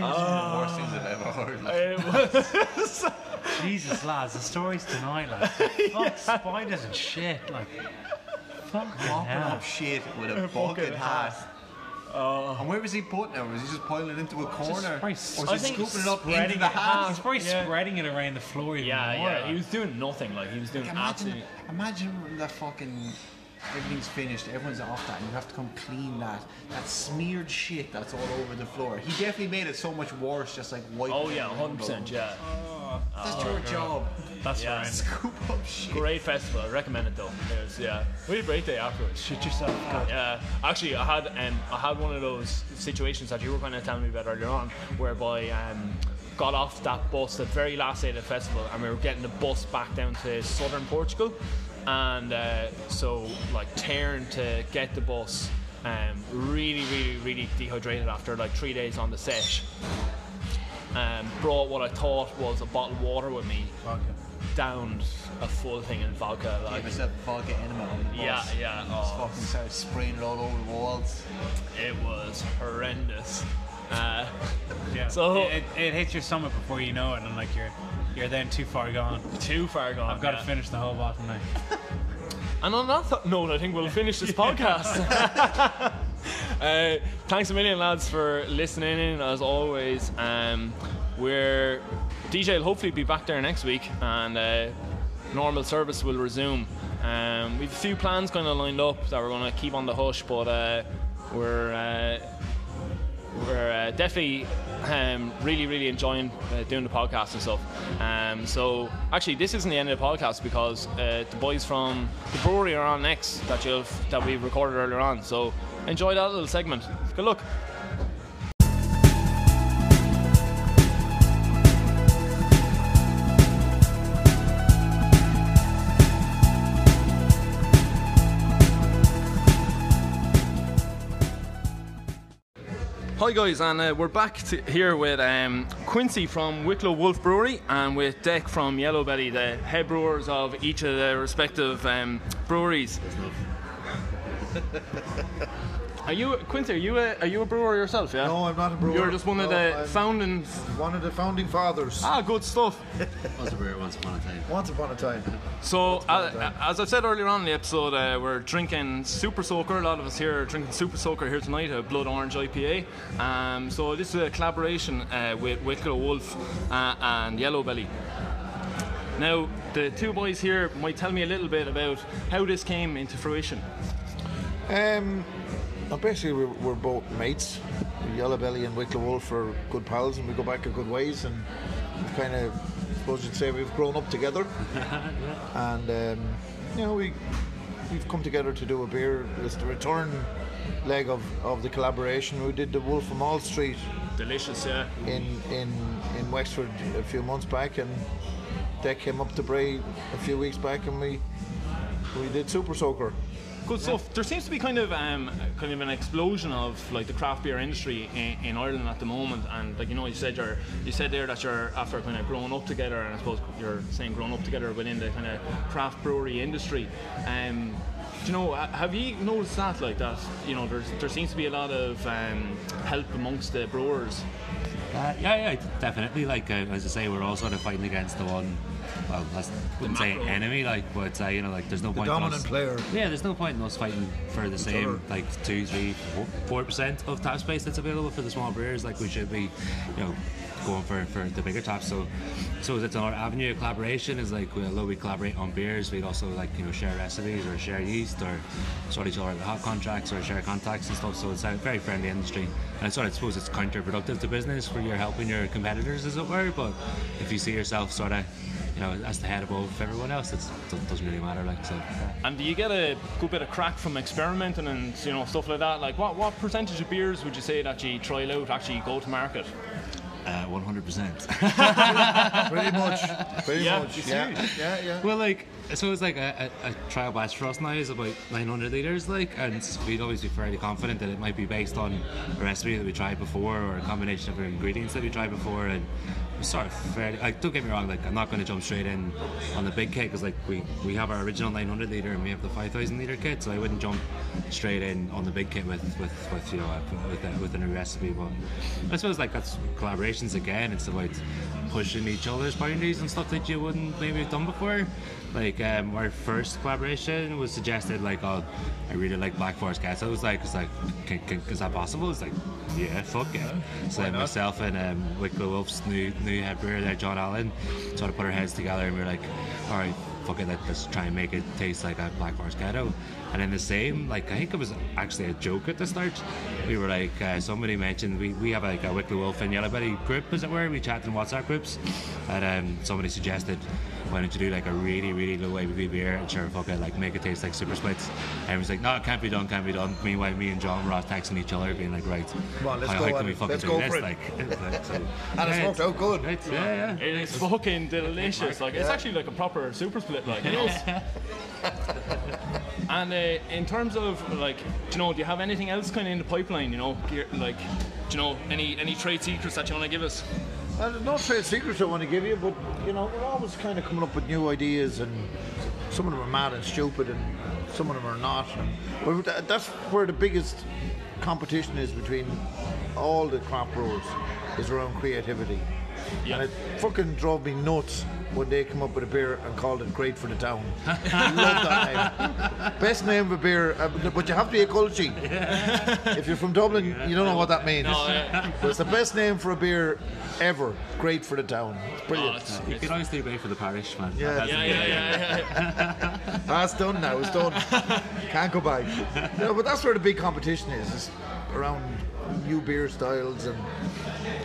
Speaker 4: Oh, worst things I've ever heard.
Speaker 2: It was
Speaker 3: Jesus, lads, the stories tonight, like fuck spiders and shit, like fucking
Speaker 4: mopping up shit with a bucket hat. Oh. and where was he putting it? Was he just piling it into a corner? or
Speaker 3: s-
Speaker 4: was he
Speaker 3: think
Speaker 4: scooping it up into
Speaker 3: spreading
Speaker 4: the
Speaker 3: it- He's probably
Speaker 2: Yeah.
Speaker 3: spreading it around the floor. Even
Speaker 2: yeah,
Speaker 3: more,
Speaker 2: yeah. He was doing nothing. Like he was doing
Speaker 4: Imagine,
Speaker 2: absolutely.
Speaker 4: imagine when that fucking everything's finished, everyone's off that, and you have to come clean that that smeared shit that's all over the floor. He definitely made it so much worse, just like wiping.
Speaker 2: Oh yeah, hundred percent.
Speaker 4: the-
Speaker 2: Yeah,
Speaker 4: That's your job.
Speaker 3: That's
Speaker 2: Yeah.
Speaker 3: right.
Speaker 4: Scoop up shit.
Speaker 2: great festival. I recommend it though. It was yeah, we had a great day afterwards.
Speaker 3: Shit yourself. God.
Speaker 2: Yeah, actually, I had um, I had one of those situations that you were kind of telling me about earlier on, whereby um, got off that bus the very last day of the festival, and we were getting the bus back down to southern Portugal, and uh, so like tearing to get the bus, um, really, really, really dehydrated after like three days on the set. Um, brought what I thought was a bottle of water with me, downed a full thing in vodka. Like,
Speaker 4: Gave a vodka enema on the bus.
Speaker 2: yeah, yeah.
Speaker 4: Just
Speaker 2: Oh,
Speaker 4: fucking started spraying it all over the walls.
Speaker 2: it was horrendous. Uh,
Speaker 3: Yeah.
Speaker 2: So-
Speaker 3: it, it hits your stomach before you know it, and like you're you're then too far gone.
Speaker 2: too far gone.
Speaker 3: I've got
Speaker 2: yeah.
Speaker 3: to finish the whole bottle now.
Speaker 2: And on that th- note, I think we'll finish this podcast. uh, thanks a million, lads, for listening in as always. Um, we're DJ will hopefully be back there next week, and uh, normal service will resume. Um, we've a few plans kind of lined up that we're going to keep on the hush, but uh, we're. We're uh, definitely um, really, really enjoying uh, doing the podcast and stuff. Um, so, actually, this isn't the end of the podcast because uh, the boys from the brewery are on next that you've that we recorded earlier on. So, enjoy that little segment. Good luck. Hi guys, and uh, we're back to here with um, Quincy from Wicklow Wolf Brewery and with Dec from Yellow Belly, the head brewers of each of the respective um, breweries. Are you Quincy? Are you a are you a brewer yourself? Yeah.
Speaker 5: No, I'm not a brewer.
Speaker 2: You're just one of
Speaker 5: No,
Speaker 2: the
Speaker 5: I'm-
Speaker 2: founding.
Speaker 5: One of the founding fathers.
Speaker 2: Ah, good stuff.
Speaker 6: was a brewer once upon a time.
Speaker 5: Once upon a time.
Speaker 2: So, uh, as I said earlier on in the episode, uh, we're drinking Super Soaker. A lot of us here are drinking Super Soaker here tonight, a Blood Orange IPA. Um, so, this is a collaboration uh, with Wicklow Wolf uh, and Yellow Belly. Now, the two boys here might tell me a little bit about how this came into fruition.
Speaker 5: Um, basically, we're, we're both mates. Yellow Belly and Wicklow Wolf are good pals, and we go back a good ways. And we've kind of, I suppose you'd say, we've grown up together. and um, you know, we we've come together to do a beer. It's the return leg of, of the collaboration. We did the Wolf from All Street
Speaker 2: Delicious, yeah.
Speaker 5: in in in Wexford a few months back, and they came up to Bray a few weeks back, and we we did Super Soaker.
Speaker 2: Stuff. There seems to be kind of um, kind of an explosion of like the craft beer industry in, in Ireland at the moment, and like you know, you said you're you said there that you're after kind of growing up together, and I suppose you're saying growing up together within the kind of craft brewery industry. Um, do you know, have you noticed that like that? You know, there's there seems to be a lot of um, help amongst the brewers.
Speaker 6: Uh, yeah, yeah, definitely. Like uh, as I say, we're all sort of fighting against the one. Well, I wouldn't say enemy, like, but uh, you know, like, there's no
Speaker 5: The
Speaker 6: point. in
Speaker 5: dominant
Speaker 6: us,
Speaker 5: player.
Speaker 6: Yeah, there's no point in us fighting for the same,
Speaker 5: other.
Speaker 6: like two, three, four percent of tap space that's available for the small brewers. Like, we should be, you know, going for, for the bigger taps. So, so it's another avenue of collaboration. Is like, we- although we collaborate on beers, we'd also like you know share recipes or share yeast or sort each other hot contracts or share contacts and stuff. So it's a very friendly industry. And I sort of suppose it's counterproductive to business where you're helping your competitors, as it were. But if you see yourself sort of, you know, as the head above everyone else, it doesn't really matter. Like so.
Speaker 2: And do you get a good bit of crack from experimenting and you know stuff like that? Like, what what percentage of beers would you say that you trial out actually go to market?
Speaker 6: Uh, 100%.
Speaker 5: Pretty much. Pretty
Speaker 2: Yeah,
Speaker 5: much.
Speaker 2: it's
Speaker 5: Yeah.
Speaker 2: huge.
Speaker 5: Yeah. Yeah.
Speaker 6: Well, like, so it's like a, a, a trial batch for us now is about 900 litres, like, and we'd always be fairly confident that it might be based on a recipe that we tried before or a combination of ingredients that we tried before, and sort of fairly. Like, don't get me wrong. Like, I'm not going to jump straight in on the big kit because like we we have our original 900 liter and we have the 5,000 liter kit, so I wouldn't jump straight in on the big kit with with, with you know with, a, with a new recipe. But I suppose like that's collaborations again. It's about pushing each other's boundaries and stuff that you wouldn't maybe have done before. Like um, our first collaboration was suggested like, oh, I really like Black Forest Gateau. I was like, it's like, can, can, is that possible? It's like, yeah, fuck yeah. So then myself and um, Wicklow Wolf's new new head brewer there, John Allen, sort of put our heads together and we are like, all right, fuck it, let, let's try and make it taste like a Black Forest Gateau. And then the same, like I think it was actually a joke at the start. We were like, uh, somebody mentioned we, we have like a Wicklow Wolf and Yellow Belly group, as it were. We chat in WhatsApp groups, and um, somebody suggested, why don't you do like a really really low ABV beer and sure fuck it, like make it taste like super splits. And it was like, no, it can't be done, can't be done. Meanwhile, me and John were all texting each other, being like, right,
Speaker 5: Come on, let's
Speaker 6: how,
Speaker 5: go
Speaker 6: how
Speaker 5: on
Speaker 6: can we
Speaker 5: it.
Speaker 6: fucking
Speaker 5: Let's
Speaker 6: do
Speaker 5: go
Speaker 6: this?
Speaker 5: for it.
Speaker 6: Like, like, so,
Speaker 5: And
Speaker 6: yeah,
Speaker 5: it's worked out good.
Speaker 6: Right, yeah, yeah.
Speaker 2: It is fucking delicious. Like it's actually like a proper super split. Like you know. and uh, in terms of like, do you know, do you have anything else kind of in the pipeline? You know, like, do you know, any any trade secrets that you want to give us?
Speaker 5: Uh, there's no trade secrets I want to give you, but you know we're always kind of coming up with new ideas, and some of them are mad and stupid, and some of them are not. And but that's where the biggest competition is between all the craft brewers is around creativity. And it fucking drove me nuts when they come up with a beer and called it Great for the Town. I love that name. Best name of a beer, uh, but you have to be a culture. If you're from Dublin, you don't know what that means. But it's the best name for a beer ever. Great for the town. It's brilliant.
Speaker 6: You can always do great for the parish, man.
Speaker 5: Yeah.
Speaker 6: That's
Speaker 2: Yeah, yeah, yeah. yeah.
Speaker 5: That's done now. It's done. Can't go back. No, but that's where the big competition is. is around new beer styles and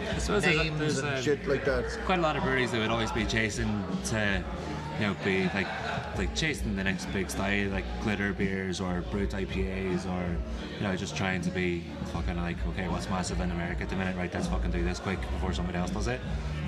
Speaker 6: I suppose there's,
Speaker 5: names
Speaker 6: there's,
Speaker 5: and shit like that.
Speaker 6: quite a lot of breweries that would always be chasing to, you know, be like like chasing the next big style, like glitter beers or brut IPAs, or you know, just trying to be fucking like, okay, what's massive in America at the minute? Right, let's fucking do this quick before somebody else does it.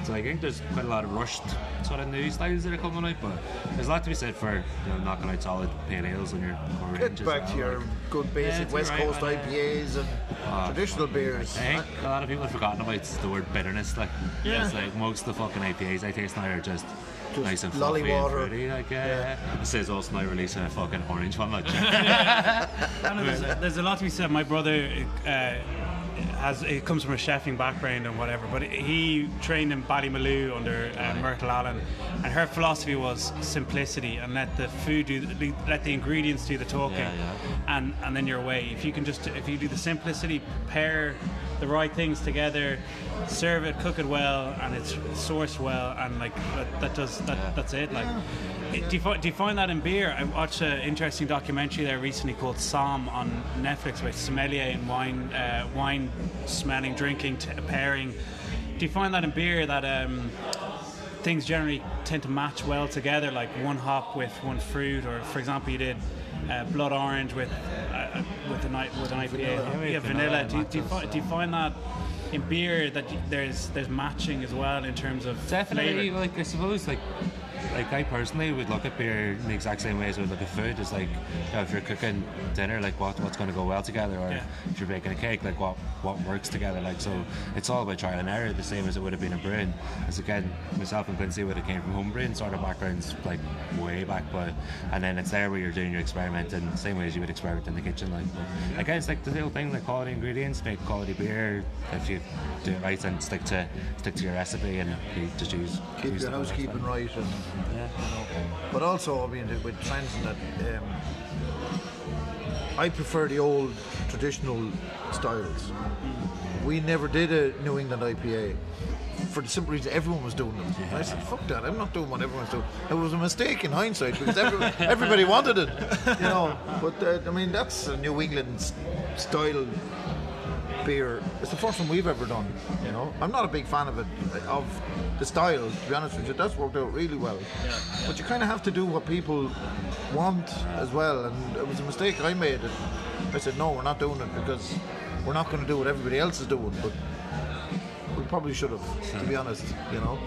Speaker 6: So I think there's quite a lot of rushed sort of new styles that are coming out, but there's a lot to be said for you know knocking out solid pale ales on your core range
Speaker 5: Get
Speaker 6: as
Speaker 5: back
Speaker 6: well,
Speaker 5: to your
Speaker 6: like-
Speaker 5: good
Speaker 6: Yeah,
Speaker 5: basic
Speaker 6: it's
Speaker 5: West
Speaker 6: alright,
Speaker 5: Coast
Speaker 6: man, yeah.
Speaker 5: IPAs and
Speaker 6: Ah,
Speaker 5: traditional beers.
Speaker 6: I think a lot of people have forgotten about the word bitterness. Like,
Speaker 5: Yeah.
Speaker 6: it's like most of the fucking IPAs I taste now are just,
Speaker 5: Just
Speaker 6: nice and
Speaker 5: lolly
Speaker 6: fluffy
Speaker 5: water.
Speaker 6: and fruity. Like, yeah, yeah. It says also now releasing a fucking orange one. Like,
Speaker 3: I there's, a, there's a lot to be said. My brother uh, has it comes from a chefing background and whatever, but he trained in Ballymaloe under uh, Myrtle Allen, and her philosophy was simplicity and let the food do the, let the ingredients do the talking,
Speaker 6: Yeah, yeah.
Speaker 3: and and then your way. If you can just if you do the simplicity, pair the right things together, serve it, cook it well, and it's sourced well, and like that, that does that, that's it. Like. Do you, fi- do you find that in beer? I watched an interesting documentary there recently called Somm on Netflix about sommelier and wine, uh, wine smelling, drinking, t- pairing. Do you find that in beer that um, things generally tend to match well together, like one hop with one fruit, or for example, you did uh, blood orange with uh, with an with an IPA,
Speaker 6: Vanilla.
Speaker 3: yeah, vanilla. Do, you- do, you
Speaker 6: matches.
Speaker 3: fi- do you find that in beer that there's there's matching as well in terms of
Speaker 6: definitely,
Speaker 3: flavour?
Speaker 6: like I suppose, like like I personally would look at beer in the exact same way as I would look at food. It's like you know, if you're cooking dinner, like what what's going to go well together, or
Speaker 3: Yeah.
Speaker 6: if you're baking a cake, like what what works together. Like so, it's all about trial and error, the same as it would have been in brewing. As again, myself and Quincy would have came from home brewing sort of backgrounds, like way back, but and then it's there where you're doing your experimenting, the same way as you would experiment in the kitchen. Like but again, it's like the whole thing, like quality ingredients, make quality beer. If you do it right and stick to stick to your recipe and you just use
Speaker 5: Keep
Speaker 6: use
Speaker 5: your
Speaker 6: the best
Speaker 5: housekeeping
Speaker 6: one.
Speaker 5: right, and but also I mean with trends and that. Um, I prefer the old traditional styles. We never did a New England IPA for the simple reason everyone was doing them. And I said, "Fuck that! I'm not doing what everyone's doing." It was a mistake in hindsight because every, everybody wanted it, you know. But uh, I mean, that's a New England style beer. It's the first one we've ever done. You know, I'm not a big fan of it, of the style. To be honest with you, that's worked out really well. But you kind of have to do what people want as well. And it was a mistake I made. It. I said no, we're not doing it because we're not going to do what everybody else is doing. But we probably should have, to be honest. You know.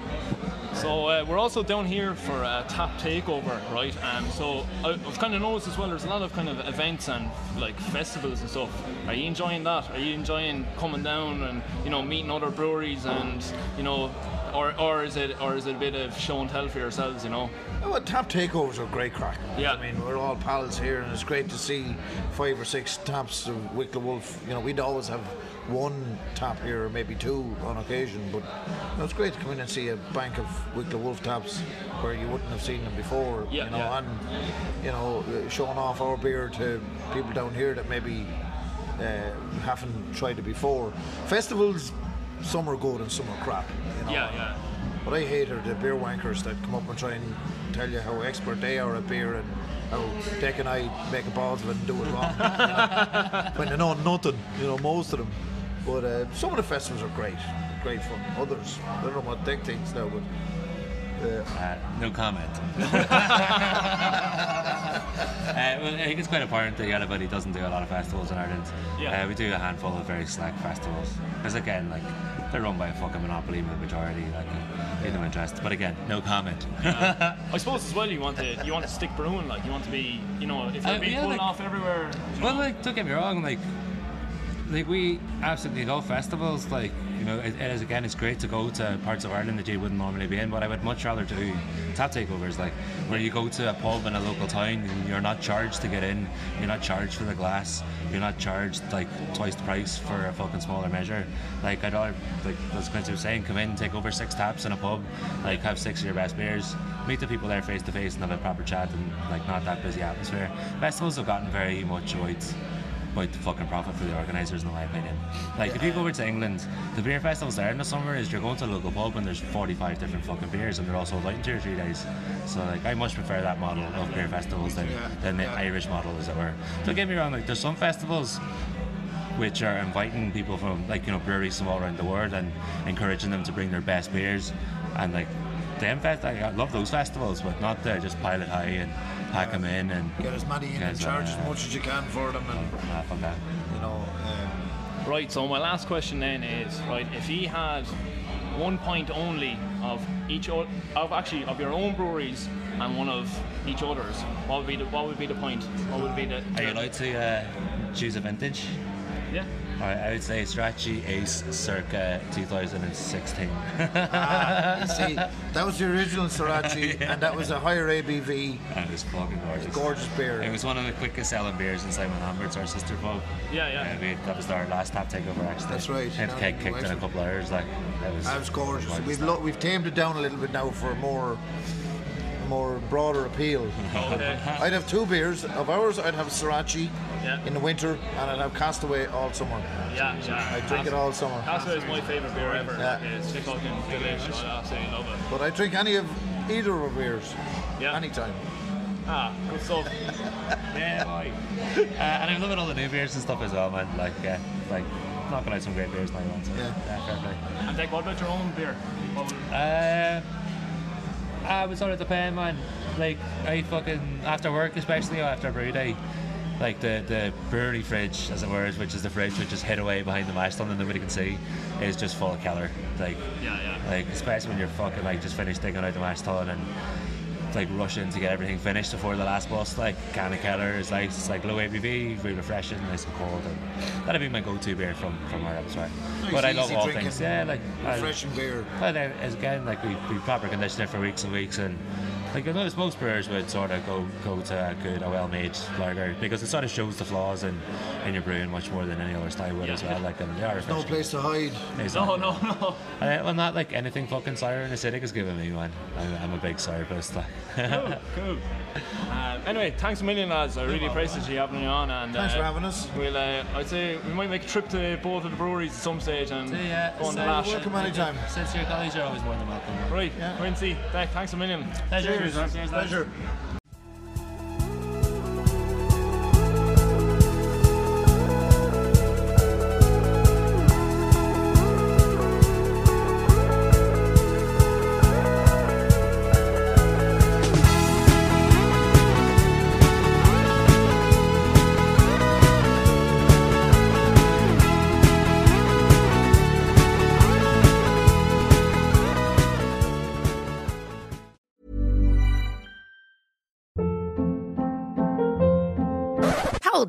Speaker 2: So uh, we're also down here for a tap takeover, right? Um, so I've kind of noticed as well. There's a lot of kind of events and like festivals and stuff. Are you enjoying that? Are you enjoying coming down and you know meeting other breweries and you know or or is it or is it a bit of show and tell for yourselves? You know.
Speaker 5: Oh, well, tap takeovers are great crack.
Speaker 2: Yeah.
Speaker 5: I mean, we're all pals here, and it's great to see five or six taps of Wicklow Wolf. You know, we'd always have one tap here, or maybe two on occasion, but you know, it's great to come in and see a bank of Wicklow Wolf taps where you wouldn't have seen them before.
Speaker 2: Yeah,
Speaker 5: you know,
Speaker 2: yeah.
Speaker 5: and you know, showing off our beer to people down here that maybe uh, haven't tried it before. Festivals, some are good and some are crap. You know?
Speaker 2: Yeah, yeah.
Speaker 5: What I hate are the beer wankers that come up and try and tell you how expert they are at beer and how Dick and I make a balls of it and do it wrong. when they know nothing, you know, most of them. But uh, some of the festivals are great, great fun. Others, I don't know what Dick thinks now, but. Uh,
Speaker 6: Uh, no comment. uh, well, I think it's quite apparent that Yellow Belly doesn't do a lot of festivals in Ireland.
Speaker 2: Yeah.
Speaker 6: Uh, we do a handful of very select festivals. Because again, like they're run by a fucking monopoly with the majority, like uh, in no interest. But again, no comment.
Speaker 2: I suppose as well you want to you want to stick brewing like you want to be you know if you're
Speaker 6: Uh,
Speaker 2: being
Speaker 6: yeah, like-
Speaker 2: off everywhere.
Speaker 6: Well, like, don't get me wrong, like, like we absolutely love festivals. Like, you know, it, it is again, it's great to go to parts of Ireland that you wouldn't normally be in. But I would much rather do tap takeovers, like where you go to a pub in a local town and you're not charged to get in, you're not charged for the glass, you're not charged like twice the price for a fucking smaller measure. Like I'd rather, like as Quincy was saying, come in, take over six taps in a pub, like have six of your best beers, meet the people there face to face, and have a proper chat and like not that busy atmosphere. Festivals have gotten very much about about the fucking profit for the organisers, in my opinion. Like, if you go over to England, the beer festivals there in the summer is you're going to a local pub and there's 45 different fucking beers and they're all sold out in two or three days. So, like, I much prefer that model of beer festivals than, than the Irish model, as it were. Don't get me wrong, like, there's some festivals which are inviting people from, like, you know, breweries from all around the world and encouraging them to bring their best beers. And, like, them fest, I I love those festivals, but not to just pile it high and pack them in and
Speaker 5: get as many in and charge
Speaker 6: uh,
Speaker 5: as much as you can for them, and
Speaker 6: Ah, fuck that.
Speaker 5: you know. Um,
Speaker 2: Right. So my last question then is right if he had one point only of each o- of actually of your own breweries and one of each other's, what would be the what would be the point? What would be the?
Speaker 6: Are you allowed to uh, choose a vintage?
Speaker 2: Yeah.
Speaker 6: Alright, I would say Strachi Ace circa 2016.
Speaker 5: ah, you see, that was the original Sriracha, and that was a higher ABV,
Speaker 6: That was fucking gorgeous.
Speaker 5: gorgeous beer.
Speaker 6: It was one of the quickest selling beers in Simon Lambert's, our sister pub.
Speaker 2: Yeah, yeah.
Speaker 6: Uh, we, that was our last tap takeover actually.
Speaker 5: That's right.
Speaker 6: Had
Speaker 5: Yeah,
Speaker 6: keg kicked in a
Speaker 5: excellent.
Speaker 6: couple of hours. Like, that was,
Speaker 5: That was gorgeous.
Speaker 6: gorgeous
Speaker 5: We've lo- we've tamed it down a little bit now for more more broader appeal.
Speaker 2: Okay.
Speaker 5: I'd have two beers of ours. I'd have Sriracha
Speaker 2: Yeah.
Speaker 5: in the winter, and I'd have Castaway all summer.
Speaker 2: Yeah, yeah.
Speaker 5: I drink it all summer.
Speaker 2: Castaway is my favourite beer ever.
Speaker 5: Yeah.
Speaker 2: It's fucking delicious. I absolutely love it.
Speaker 5: But I drink any of either of our beers.
Speaker 2: Yeah.
Speaker 5: Anytime.
Speaker 2: Ah, good stuff.
Speaker 6: Yeah, boy. uh, and I'm loving all the new beers and stuff as well, man. Like, uh, like knocking out some great beers now, man. So,
Speaker 5: Yeah.
Speaker 6: fair play.
Speaker 2: and Dick, what about your own beer? What would-
Speaker 6: Uh, I would sort of depend, man. Like I fucking after work, especially or after brew day, like the the brewery fridge, as it were, which is the fridge which is hid away behind the mash tun and nobody can see, is just full of Keller. Like
Speaker 2: Yeah, yeah.
Speaker 6: like especially when you're fucking like just finished digging out the mash tun and like rushing to get everything finished before the last bus. Like can of Keller is nice. It's like low ABV, really refreshing, nice and cold, and that'd be my go-to beer from from our elsewhere.
Speaker 5: Nice,
Speaker 6: but I love all things. Yeah, like I-
Speaker 5: refreshing beer.
Speaker 6: But again, like we, we proper condition it for weeks and weeks, and like I notice most brewers would sort of go go to a good, a well-made lager because it sort of shows the flaws in, in your brewing much more than any other style would as well. Like, and they are
Speaker 5: No place to hide.
Speaker 2: No,
Speaker 6: Exactly.
Speaker 2: no, no.
Speaker 6: Uh, well, not like anything fucking sour and acidic is giving me, one. I'm, I'm a big sour puss. Like.
Speaker 2: Cool, cool. Um, anyway, thanks a million, lads. I really appreciate you having me on. And
Speaker 5: Thanks
Speaker 2: uh,
Speaker 5: for having us.
Speaker 2: We'll, uh, I'd say we might make a trip to both of the breweries at some stage and
Speaker 6: yeah,
Speaker 2: go on the lash.
Speaker 5: Welcome anytime.
Speaker 6: Since your colleagues are always more than welcome.
Speaker 2: Right, Quincy, thanks a million.
Speaker 6: Pleasure.
Speaker 5: Cheers.
Speaker 6: Cheers.
Speaker 5: Pleasure.